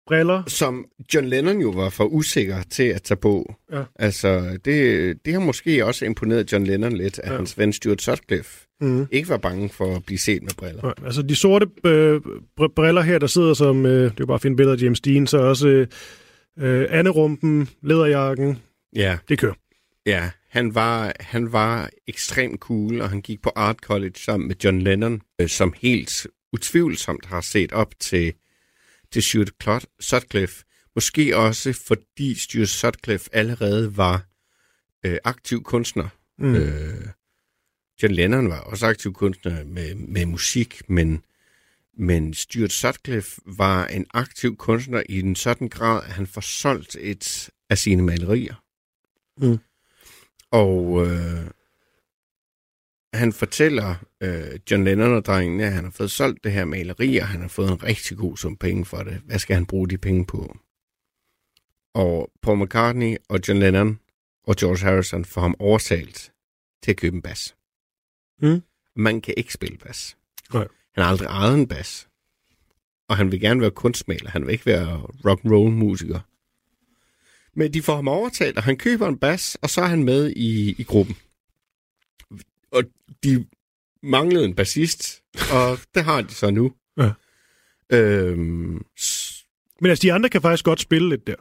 briller. Som John Lennon jo var for usikker til at tage på. Ja. Altså, det, det har måske også imponeret John Lennon lidt, at ja. Hans ven Stuart Sutcliffe Mm. ikke var bange for at blive set med briller. Ja, altså de sorte øh, br- briller her, der sidder som... Øh, det er jo bare at finde billeder af James Dean, så også øh, Øh, Annerumpen, læderjakken, Ja, det kører. Ja. Han var, han var ekstremt cool, og han gik på Art College sammen med John Lennon, øh, som helt utvivlsomt har set op til, til Stuart Sutcliffe. Måske også fordi Stuart Sutcliffe allerede var øh, aktiv kunstner. Mm. Øh, John Lennon var også aktiv kunstner med, med musik, men, men Stuart Sutcliffe var en aktiv kunstner i en sådan grad, at han får solgt et af sine malerier. Mm. Og øh, han fortæller øh, John Lennon og drengene, at han har fået solgt det her maleri, og han har fået en rigtig god sum penge for det. Hvad skal han bruge de penge på? Og Paul McCartney og John Lennon og George Harrison får ham overtalt til at købe en bas. Mm. Man kan ikke spille bas. Nej. Han har aldrig ejet en bas. Og han vil gerne være kunstmaler. Han vil ikke være rock and roll musiker. Men de får ham overtalt, og han køber en bas, og så er han med i, i gruppen. Og de manglede en bassist, og det har de så nu. Ja. Øhm, s- Men altså, de andre kan faktisk godt spille lidt der.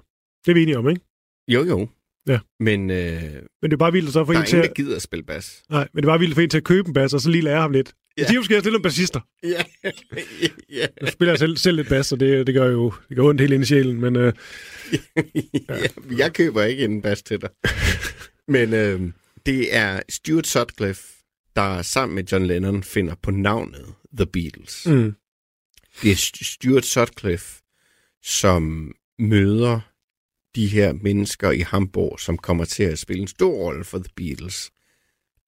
Det er vi enige om, ikke? jo, jo. Ja. Men øh, Men det er bare vildt at så få der en er til ingen, at... der gider at spille bas. Nej, men det er bare vildt få en til at købe en bas, og så lige lære ham lidt. Ja. Ja. De måske stille nogle bassister. Ja, ja. Jeg spiller selv, selv lidt bas, og det, det gør jo det gør ondt helt ind i sjælen, men øh, ja. Jeg køber ikke en bas til dig. Men øh, det er Stuart Sutcliffe, der sammen med John Lennon finder på navnet The Beatles. mm, Det er St- Stuart Sutcliffe, som møder de her mennesker i Hamburg, som kommer til at spille en stor rolle for The Beatles.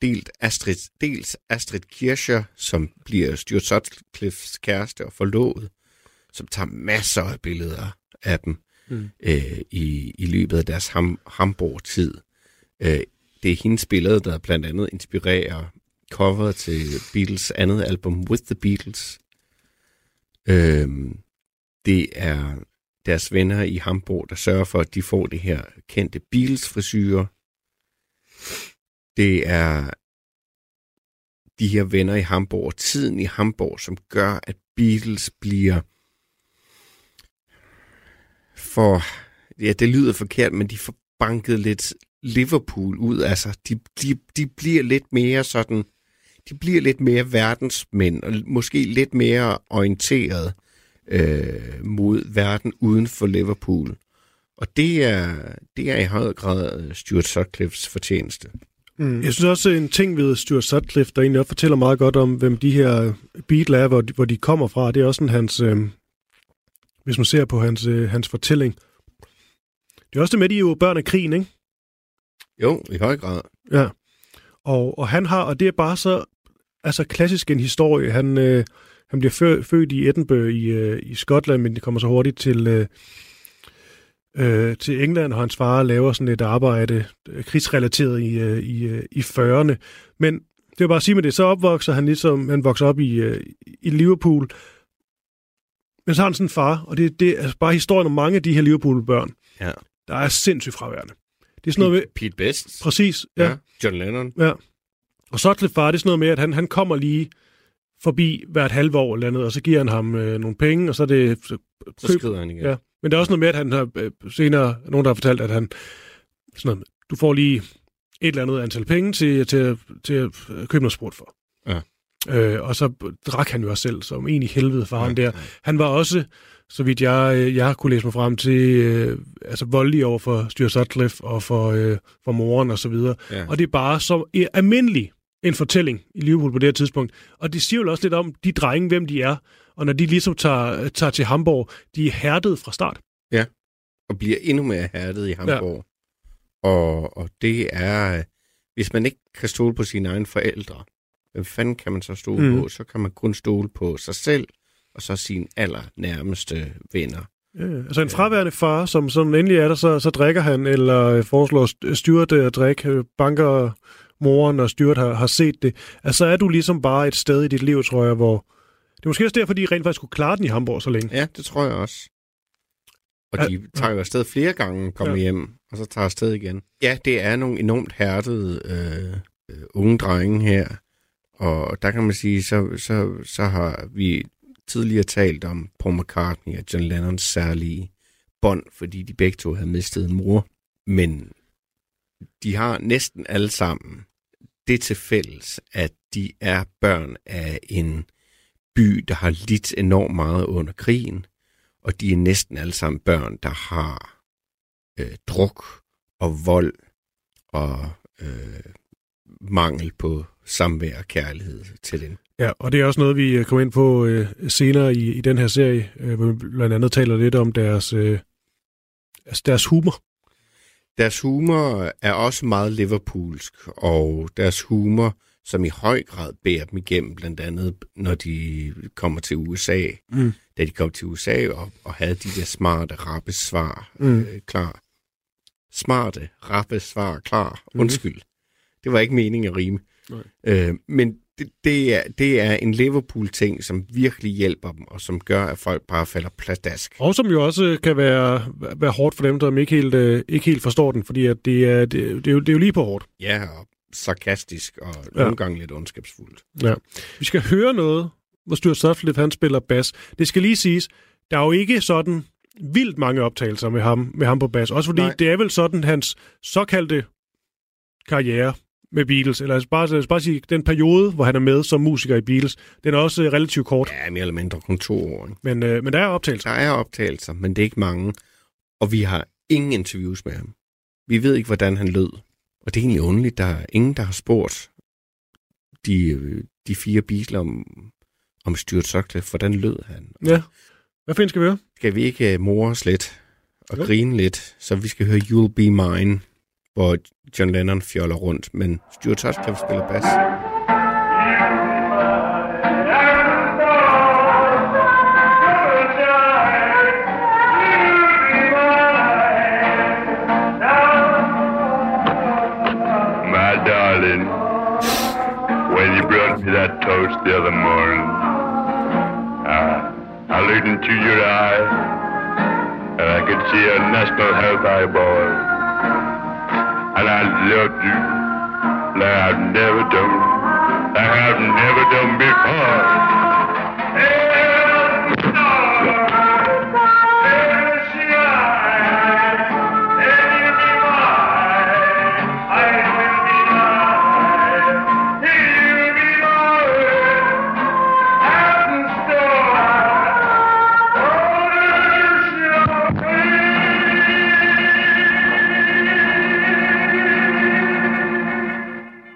Delt Astrid, dels Astrid Kircher, som bliver Stuart Sutcliffes kæreste og forlovet, som tager masser af billeder af dem Mm. øh, i, i løbet af deres ham, Hamburg-tid. Øh, det er hendes billeder, der blandt andet inspirerer coveret til Beatles andet album With the Beatles. Øh, det er deres venner i Hamburg, der sørger for, at de får det her kendte Beatles-frisyrer. Det er de her venner i Hamburg og tiden i Hamburg, som gør, at Beatles bliver for, ja, det lyder forkert, men de får banket lidt Liverpool ud. Altså, de, de, de bliver lidt mere sådan, de bliver lidt mere verdensmænd, og måske lidt mere orienteret øh, mod verden uden for Liverpool. Og det er, det er i høj grad Stuart Sutcliffes fortjeneste mm. Jeg synes også, en ting ved Stuart Sutcliffe, der egentlig også fortæller meget godt om, hvem de her Beatles er, hvor de, hvor de kommer fra, det er også sådan hans... Øh, hvis man ser på hans, øh, hans fortælling. Det er også det med, de er jo børn af krigen, ikke? Jo, i høj grad. Ja. Og, og han har, og det er bare så altså klassisk en historie. Han, øh, han bliver fø, født i Edinburgh i, øh, i Skotland, men det kommer så hurtigt til, øh, øh, til England, og hans far laver sådan et arbejde, øh, krigsrelateret i, øh, i, øh, i 40'erne. Men det vil bare sige med det, så opvokser han ligesom, han vokser op i, øh, i Liverpool, men så har han sådan en far, og det, det er altså bare historien om mange af de her Liverpool-børn, Ja. der er sindssygt fraværende. Det er sådan noget med, Pete Best. præcis, ja, Ja. John Lennon. Ja. Og Sutcliffe far, det er sådan noget med, at han, han kommer lige forbi hvert halve år eller andet, og så giver han ham øh, nogle penge, og så er det... Så, Så køb, skrider han igen. ja. Men der er også noget med, at han har øh, senere, nogen der har fortalt, at han sådan noget, du får lige et eller andet antal penge til, til, til at købe noget sprut for. Ja. Øh, og så drak han jo også selv, som en i helvede for Ja, ham der. ja. Han var også, så vidt jeg, øh, jeg kunne læse mig frem til, øh, altså voldelig over for Stuart Sutcliffe og for, øh, for moren og så videre. Ja. Og det er bare så øh, almindelig en fortælling i Liverpool på det her tidspunkt. Og det siger jo også lidt om de drenge, hvem de er. Og når de ligesom tager, tager til Hamburg, de er hærdet fra start. og bliver endnu mere hærdet i Hamburg. Ja. Og, og det er, hvis man ikke kan stole på sine egne forældre, hvem fanden kan man så stole Mm. på? Så kan man kun stole på sig selv, og så sine allernærmeste venner. Ja, altså en fraværende far, som, som endelig er der, så, så drikker han, eller øh, foreslår St- Stuart øh, at drikke, øh, banker moren, og Stuart har, har set det. Altså er du ligesom bare et sted i dit liv, tror jeg, hvor... Det er måske også derfor, de rent faktisk kunne klare den i Hamburg så længe. Ja, det tror jeg også. Og Ja, de tager jo afsted flere gange, kommer Ja. ja. hjem, og så tager afsted igen. Ja, det er nogle enormt hærdede øh, øh, unge drenge her. Og der kan man sige, så, så, så har vi tidligere talt om Paul McCartney og John Lennons særlige bånd, fordi de begge to havde mistet en mor. Men de har næsten alle sammen det til fælles, at de er børn af en by, der har lidt enormt meget under krigen, og de er næsten alle sammen børn, der har øh, druk og vold og øh, mangel på samvær og kærlighed til den. Ja, og det er også noget, vi øh, kommer ind på øh, senere i, i den her serie, øh, hvor vi blandt andet taler lidt om deres, øh, altså deres humor. Deres humor er også meget liverpoolsk, og deres humor, som i høj grad bærer dem igennem, blandt andet når de kommer til USA, Mm. da de kom til USA og, og havde de der smarte, rappe svar Mm. øh, klar. Smarte, rappe svar klar. Mhm. Undskyld. Det var ikke meningen at rime. Nej. Øh, men det, det, er, det er en Liverpool-ting, som virkelig hjælper dem, og som gør, at folk bare falder pladask. Og som jo også kan være, være hårdt for dem, der ikke helt, øh, ikke helt forstår den, fordi at det, er, det, det, er jo, det er jo lige på hårdt. Ja, og sarkastisk, og Ja. nogle gange lidt ondskabsfuldt. Ja. Vi skal høre noget, hvor Stuart Sutcliffe han spiller bas. Det skal lige siges, der er jo ikke sådan vildt mange optagelser med ham, med ham på bas. Også fordi Nej. det er vel sådan hans såkaldte karriere med Beatles, eller altså bare, altså bare sige, den periode, hvor han er med som musiker i Beatles, den er også øh, relativt kort. Ja, mere eller mindre kun to år. ikke? Men, øh, men der er optagelser. Der er optagelser, men det er ikke mange. Og vi har ingen interviews med ham. Vi ved ikke, hvordan han lød. Og det er egentlig underligt, der er ingen, der har spurgt de, øh, de fire Beatles om, om Stuart Sutcliffe, hvordan lød han. Ja. Hvad fanden skal vi høre? Skal vi ikke uh, more os lidt og Jo. grine lidt, så vi skal høre You'll Be Mine, hvor John Lennon fjoller rundt, men Stuart Sutcliffe spiller bas. That toast the other morning, uh, I looked into your eye and I could see a national health eyeball. And I loved you like I've never done, like I've never done before.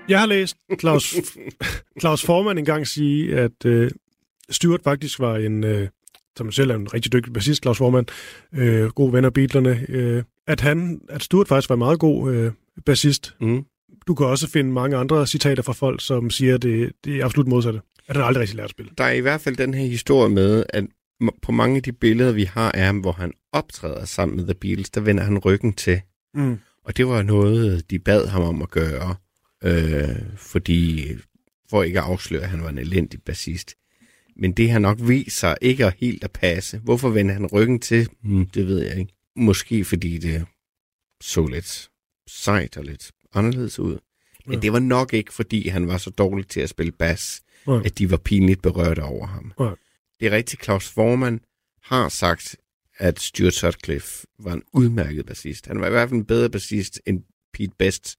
Jeg har læst Claus, Claus Forman engang sige, at øh, Stuart faktisk var en, øh, som selv er en rigtig dygtig bassist, Claus Forman, øh, god ven af Beatlerne, øh, at, han, at Stuart faktisk var en meget god øh, bassist. Mm. Du kan også finde mange andre citater fra folk, som siger, at det, det er absolut modsatte. At han aldrig rigtig lært at spille. Der er i hvert fald den her historie med, at på mange af de billeder, vi har af ham, hvor han optræder sammen med The Beatles, der vender han ryggen til. Mm. Og det var noget, de bad ham om at gøre, øh, fordi for ikke at afsløre, at han var en elendig bassist. Men det har nok vist sig ikke at helt at passe. Hvorfor vender han ryggen til? Hmm, det ved jeg ikke. Måske fordi det så lidt sejt og lidt anderledes ud. Men Ja. det var nok ikke, fordi han var så dårlig til at spille bas, Ja. at de var pinligt berørte over ham. Ja. Det er rigtigt, Claus Forman har sagt, at Stuart Sutcliffe var en udmærket bassist. Han var i hvert fald en bedre bassist, end Pete Best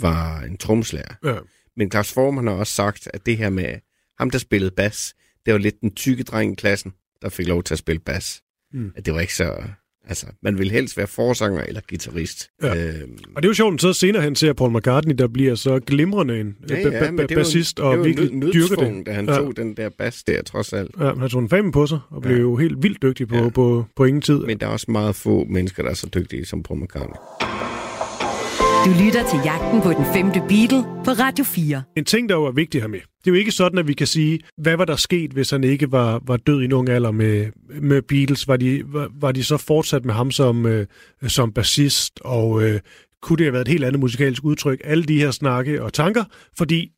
var en tromslærer. Ja. Men Claus Forman har også sagt, at det her med ham, der spillede bas, det var lidt den tykke dreng i klassen, der fik lov til at spille bas. Mm. At det var ikke så... Altså, man ville helst være forsanger eller guitarist. Ja. Øhm, Og det er jo sjovt, at så senere hen ser Paul McCartney, der bliver så glimrende en ja, ja, men det var, bassist, og virkelig nød- dyrker det. da han Ja. tog den der bas der, trods alt. Ja, han har taget en fame på sig, og blev Ja. jo helt vildt dygtig på, Ja. ja. på, på ingen tid. Men der er også meget få mennesker, der er så dygtige som Paul McCartney. Du lytter til Jagten på den femte Beatle på Radio 4. En ting, der jo er vigtig her med, det er jo ikke sådan, at vi kan sige, hvad var der sket, hvis han ikke var, var død i en ung alder med, med Beatles? Var de, var, var de så fortsat med ham som, øh, som bassist, og øh, kunne det have været et helt andet musikalsk udtryk? Alle de her snakke og tanker, fordi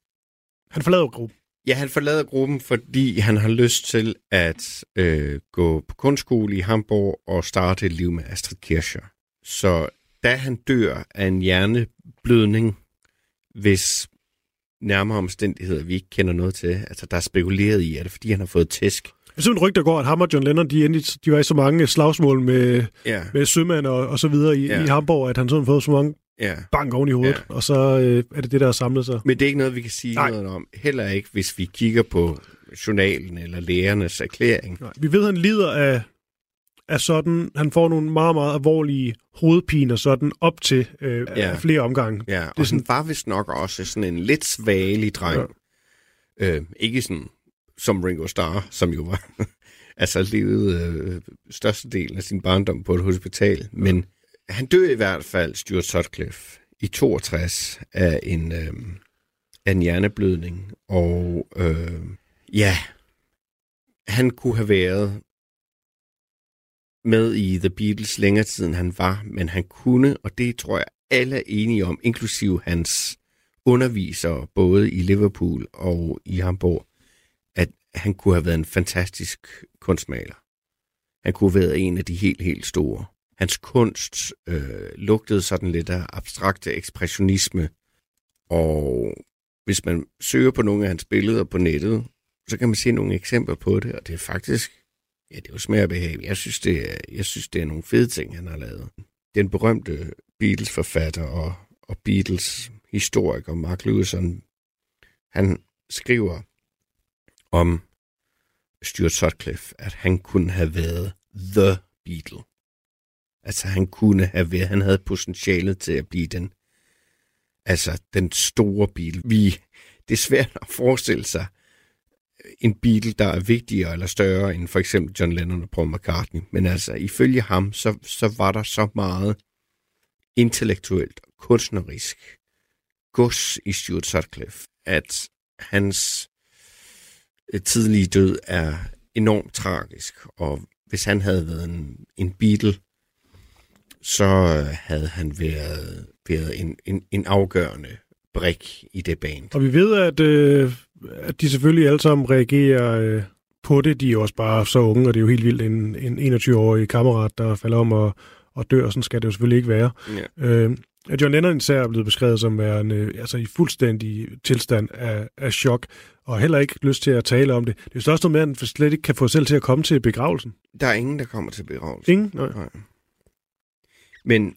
han forlader gruppen. Ja, han forlader gruppen, fordi han har lyst til at øh, gå på kunstskole i Hamburg og starte et liv med Astrid Kircher. Så da han dør af en hjerneblødning, hvis nærmere omstændigheder, vi ikke kender noget til, altså der er spekuleret i, er det fordi han har fået tæsk Sådan et rygte, der går, at ham og John Lennon, de, endelig, de var i så mange slagsmål med, Ja. med sømand og, og så videre i, Ja. i Hamburg, at han sådan fået så mange Ja. bank oven i hovedet, ja. og så øh, er det det, der har samlet sig. Men det er ikke noget, vi kan sige Nej. noget om. Heller ikke, hvis vi kigger på journalen eller lægernes erklæring. Nej. Vi ved, at han lider af, af sådan, han får nogle meget, meget alvorlige hovedpiner sådan op til øh, Ja. ja. flere omgange. Ja, og han var vist nok også sådan en lidt svagelig dreng. Ja. Øh, ikke sådan som Ringo Starr, som jo var altså levede øh, størstedelen af sin barndom på et hospital. Men han døde i hvert fald, Stuart Sutcliffe, i 62 af en, øh, af en hjerneblødning. Og øh, ja, han kunne have været med i The Beatles længere tid, end han var, men han kunne, og det tror jeg alle er enige om, inklusive hans undervisere, både i Liverpool og i Hamburg, at han kunne have været en fantastisk kunstmaler. Han kunne have været en af de helt, helt store. Hans kunst øh, lugtede sådan lidt af abstrakte ekspressionisme, og hvis man søger på nogle af hans billeder på nettet, så kan man se nogle eksempler på det, og det er faktisk, ja, det er jo smag og behag. Jeg synes, det er, jeg synes, det er nogle fede ting, han har lavet. Den berømte Beatles-forfatter og, og Beatles-historiker Mark Lewison, han skriver om Stuart Sutcliffe, at han kunne have været The Beatle. Altså han kunne have været, han havde potentialet til at blive den, altså den store Beatle. Vi, det er svært at forestille sig en Beatle, der er vigtigere eller større end for eksempel John Lennon og Paul McCartney. Men altså ifølge ham, så, så var der så meget intellektuelt og kunstnerisk gods i Stuart Sutcliffe, at hans øh, tidlige død er enormt tragisk, og hvis han havde været en, en Beatle, så øh, havde han været, været en, en, en afgørende brik i det band. Og vi ved, at, øh, at de selvfølgelig alle sammen reagerer øh, på det. De er jo også bare så unge, og det er jo helt vildt en, en 21-årig kammerat, der falder om og, og dør. Sådan skal det jo selvfølgelig ikke være. Ja. Øh, John Lennon især er blevet beskrevet som værende øh, altså i fuldstændig tilstand af, af chok, og heller ikke lyst til at tale om det. Det er jo så også noget med, at han slet ikke kan få sig selv til at komme til begravelsen. Der er ingen, der kommer til begravelsen. Ingen? Nej. Nej. Men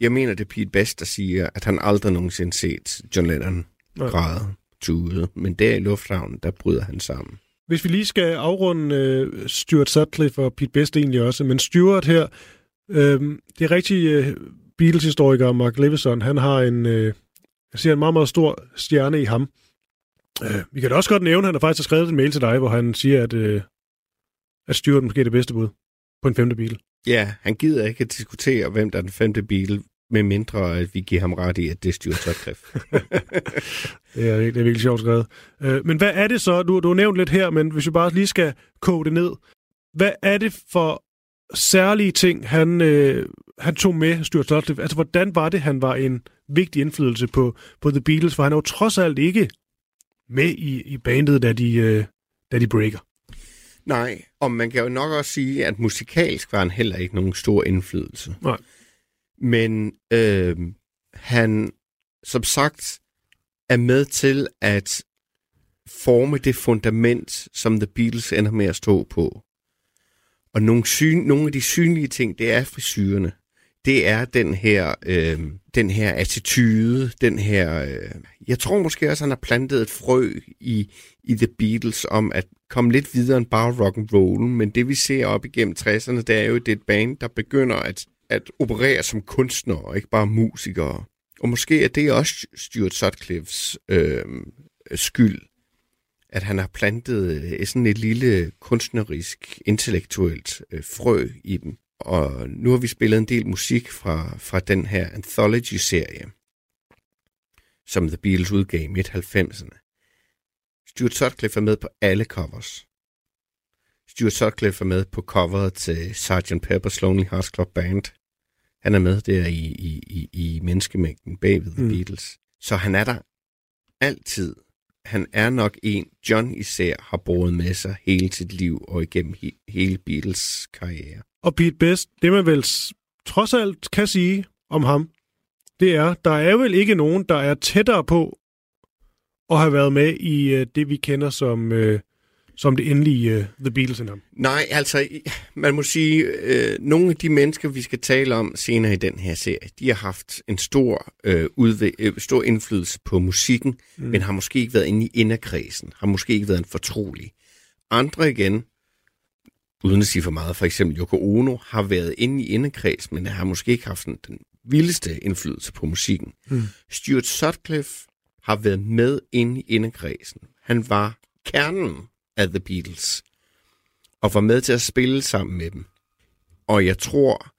jeg mener, det er Pete Best, der siger, at han aldrig nogensinde set John Lennon græde tude. Men der i lufthavnen, der bryder han sammen. Hvis vi lige skal afrunde øh, Stuart Sutcliffe og Pete Best egentlig også, men Stuart her, øh, det er rigtig øh, Beatles-historiker Mark Levison, han har en, øh, jeg siger, en meget, meget stor stjerne i ham. Øh, vi kan da også godt nævne, at han har faktisk skrevet en mail til dig, hvor han siger, at, øh, at Stuart måske er det bedste bud på en femte bil. Ja, han gider ikke at diskutere, hvem der er den femte bil, med mindre at vi giver ham ret i, at det er Stuart Sutcliffe. Det er, det er virkelig sjovt skrevet. Øh, men hvad er det så? Du, du har nævnt lidt her, men hvis vi bare lige skal koge det ned. Hvad er det for særlige ting, han, øh, han tog med, Stuart Sutcliffe? Altså, hvordan var det, han var en vigtig indflydelse på, på The Beatles? For han er jo trods alt ikke med i, i bandet, da de, øh, da de breaker. Nej, og man kan jo nok også sige, at musikalsk var han heller ikke nogen stor indflydelse. Nej. Men øh, han, som sagt, er med til at forme det fundament, som The Beatles ender med at stå på. Og nogle, syn, nogle af de synlige ting, det er frisyrene. Det er den her, øh, den her attitude, den her... Øh, jeg tror måske også, han har plantet et frø i, i The Beatles om at komme lidt videre end bare rock and roll, men det vi ser op igennem 60'erne, det er jo, det er et band, der begynder at, at operere som kunstnere, og ikke bare musikere. Og måske er det også Stuart Sutcliffes øh, skyld, at han har plantet øh, sådan et lille kunstnerisk, intellektuelt øh, frø i dem. Og nu har vi spillet en del musik fra, fra den her anthology-serie, som The Beatles udgav i midt-90'erne. Stuart Sutcliffe er med på alle covers. Stuart Sutcliffe er med på coveret til Sgt. Pepper's Lonely Hearts Club Band. Han er med der i, i, i, i menneskemængden bag ved The Mm. Beatles. Så han er der altid. Han er nok en, John især har båret med sig hele sit liv og igennem he, hele Beatles karriere. Og Pete Best, det man vel trods alt kan sige om ham, det er, der er vel ikke nogen, der er tættere på at have været med i øh, det, vi kender som øh, som det endelige uh, The Beatles endnu. Nej, altså, man må sige, øh, nogle af de mennesker, vi skal tale om senere i den her serie, de har haft en stor, øh, udve- øh, stor indflydelse på musikken, mm. men har måske ikke været inde i inderkredsen, har måske ikke været en fortrolig. Andre igen, uden at sige for meget, for eksempel Yoko Ono, har været inde i inderkreds, men har måske ikke haft den, den vildeste indflydelse på musikken. Mm. Stuart Sutcliffe har været med inde i inderkredsen. Han var kernen af The Beatles, og var med til at spille sammen med dem. Og jeg tror,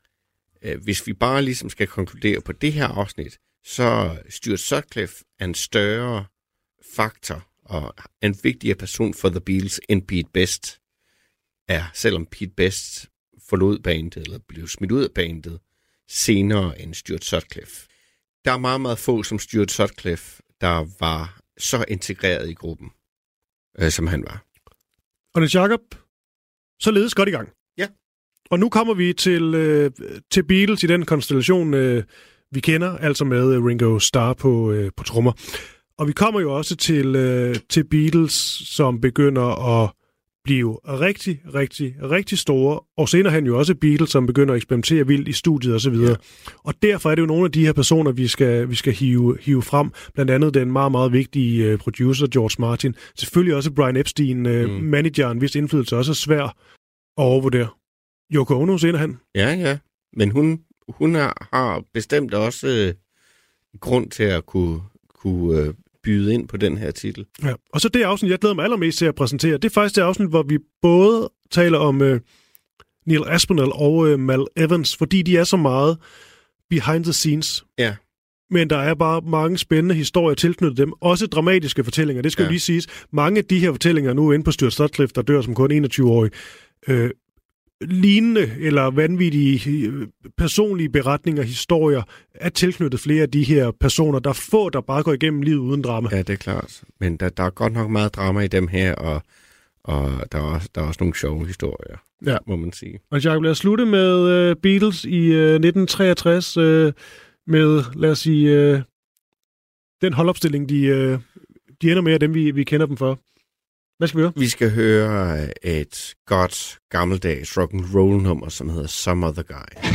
øh, hvis vi bare ligesom skal konkludere på det her afsnit, så Stuart Sutcliffe er en større faktor og en vigtigere person for The Beatles end Pete Best er, selvom Pete Best forlod bandet, eller blev smidt ud af bandet, senere end Stuart Sutcliffe. Der er meget, meget få som Stuart Sutcliffe, der var så integreret i gruppen, øh, som han var. Og Niels Jacob, så ledes godt i gang. Ja. Og nu kommer vi til, øh, til Beatles i den konstellation, øh, vi kender, altså med øh, Ringo Starr på, øh, på trommer. Og vi kommer jo også til, øh, til Beatles, som begynder at blive rigtig, rigtig, rigtig store, og senere hen jo også Beatles, som begynder at eksperimentere vildt i studiet osv. Ja. Og derfor er det jo nogle af de her personer, vi skal, vi skal hive, hive frem. Blandt andet den meget, meget vigtige uh, producer, George Martin. Selvfølgelig også Brian Epstein, uh, mm. manageren, hvis indflydelse også er svær at overvurdere. Yoko Ono senere hen. Ja, ja. Men hun, hun har, har bestemt også øh, grund til at kunne, kunne øh, byde ind på den her titel. Ja. Og så det afsnit, jeg glæder mig allermest til at præsentere, det er faktisk det afsnit, hvor vi både taler om øh, Neil Aspinall og øh, Mal Evans, fordi de er så meget behind the scenes. Ja. Men der er bare mange spændende historier tilknyttet dem. Også dramatiske fortællinger, det skal ja. jo lige siges. Mange af de her fortællinger nu inde på Stuart Sutcliffe, der dør som kun 21-årig, øh, lignende eller vanvittige øh, personlige beretninger, historier, er tilknyttet flere af de her personer. Der er få, der bare går igennem livet uden drama. Ja, det er klart. Men der, der er godt nok meget drama i dem her, og, og der, er også, der er også nogle sjove historier, Ja. må man sige. Og Jacob, lad os slutte med uh, Beatles i uh, 1963 uh, med, lad os sige, uh, den holdopstilling, de, uh, de ender med, af dem vi, vi kender dem for. Hvad skal vi høre? Vi skal høre et godt gammeldags rock and roll nummer, som hedder Some Other Guy.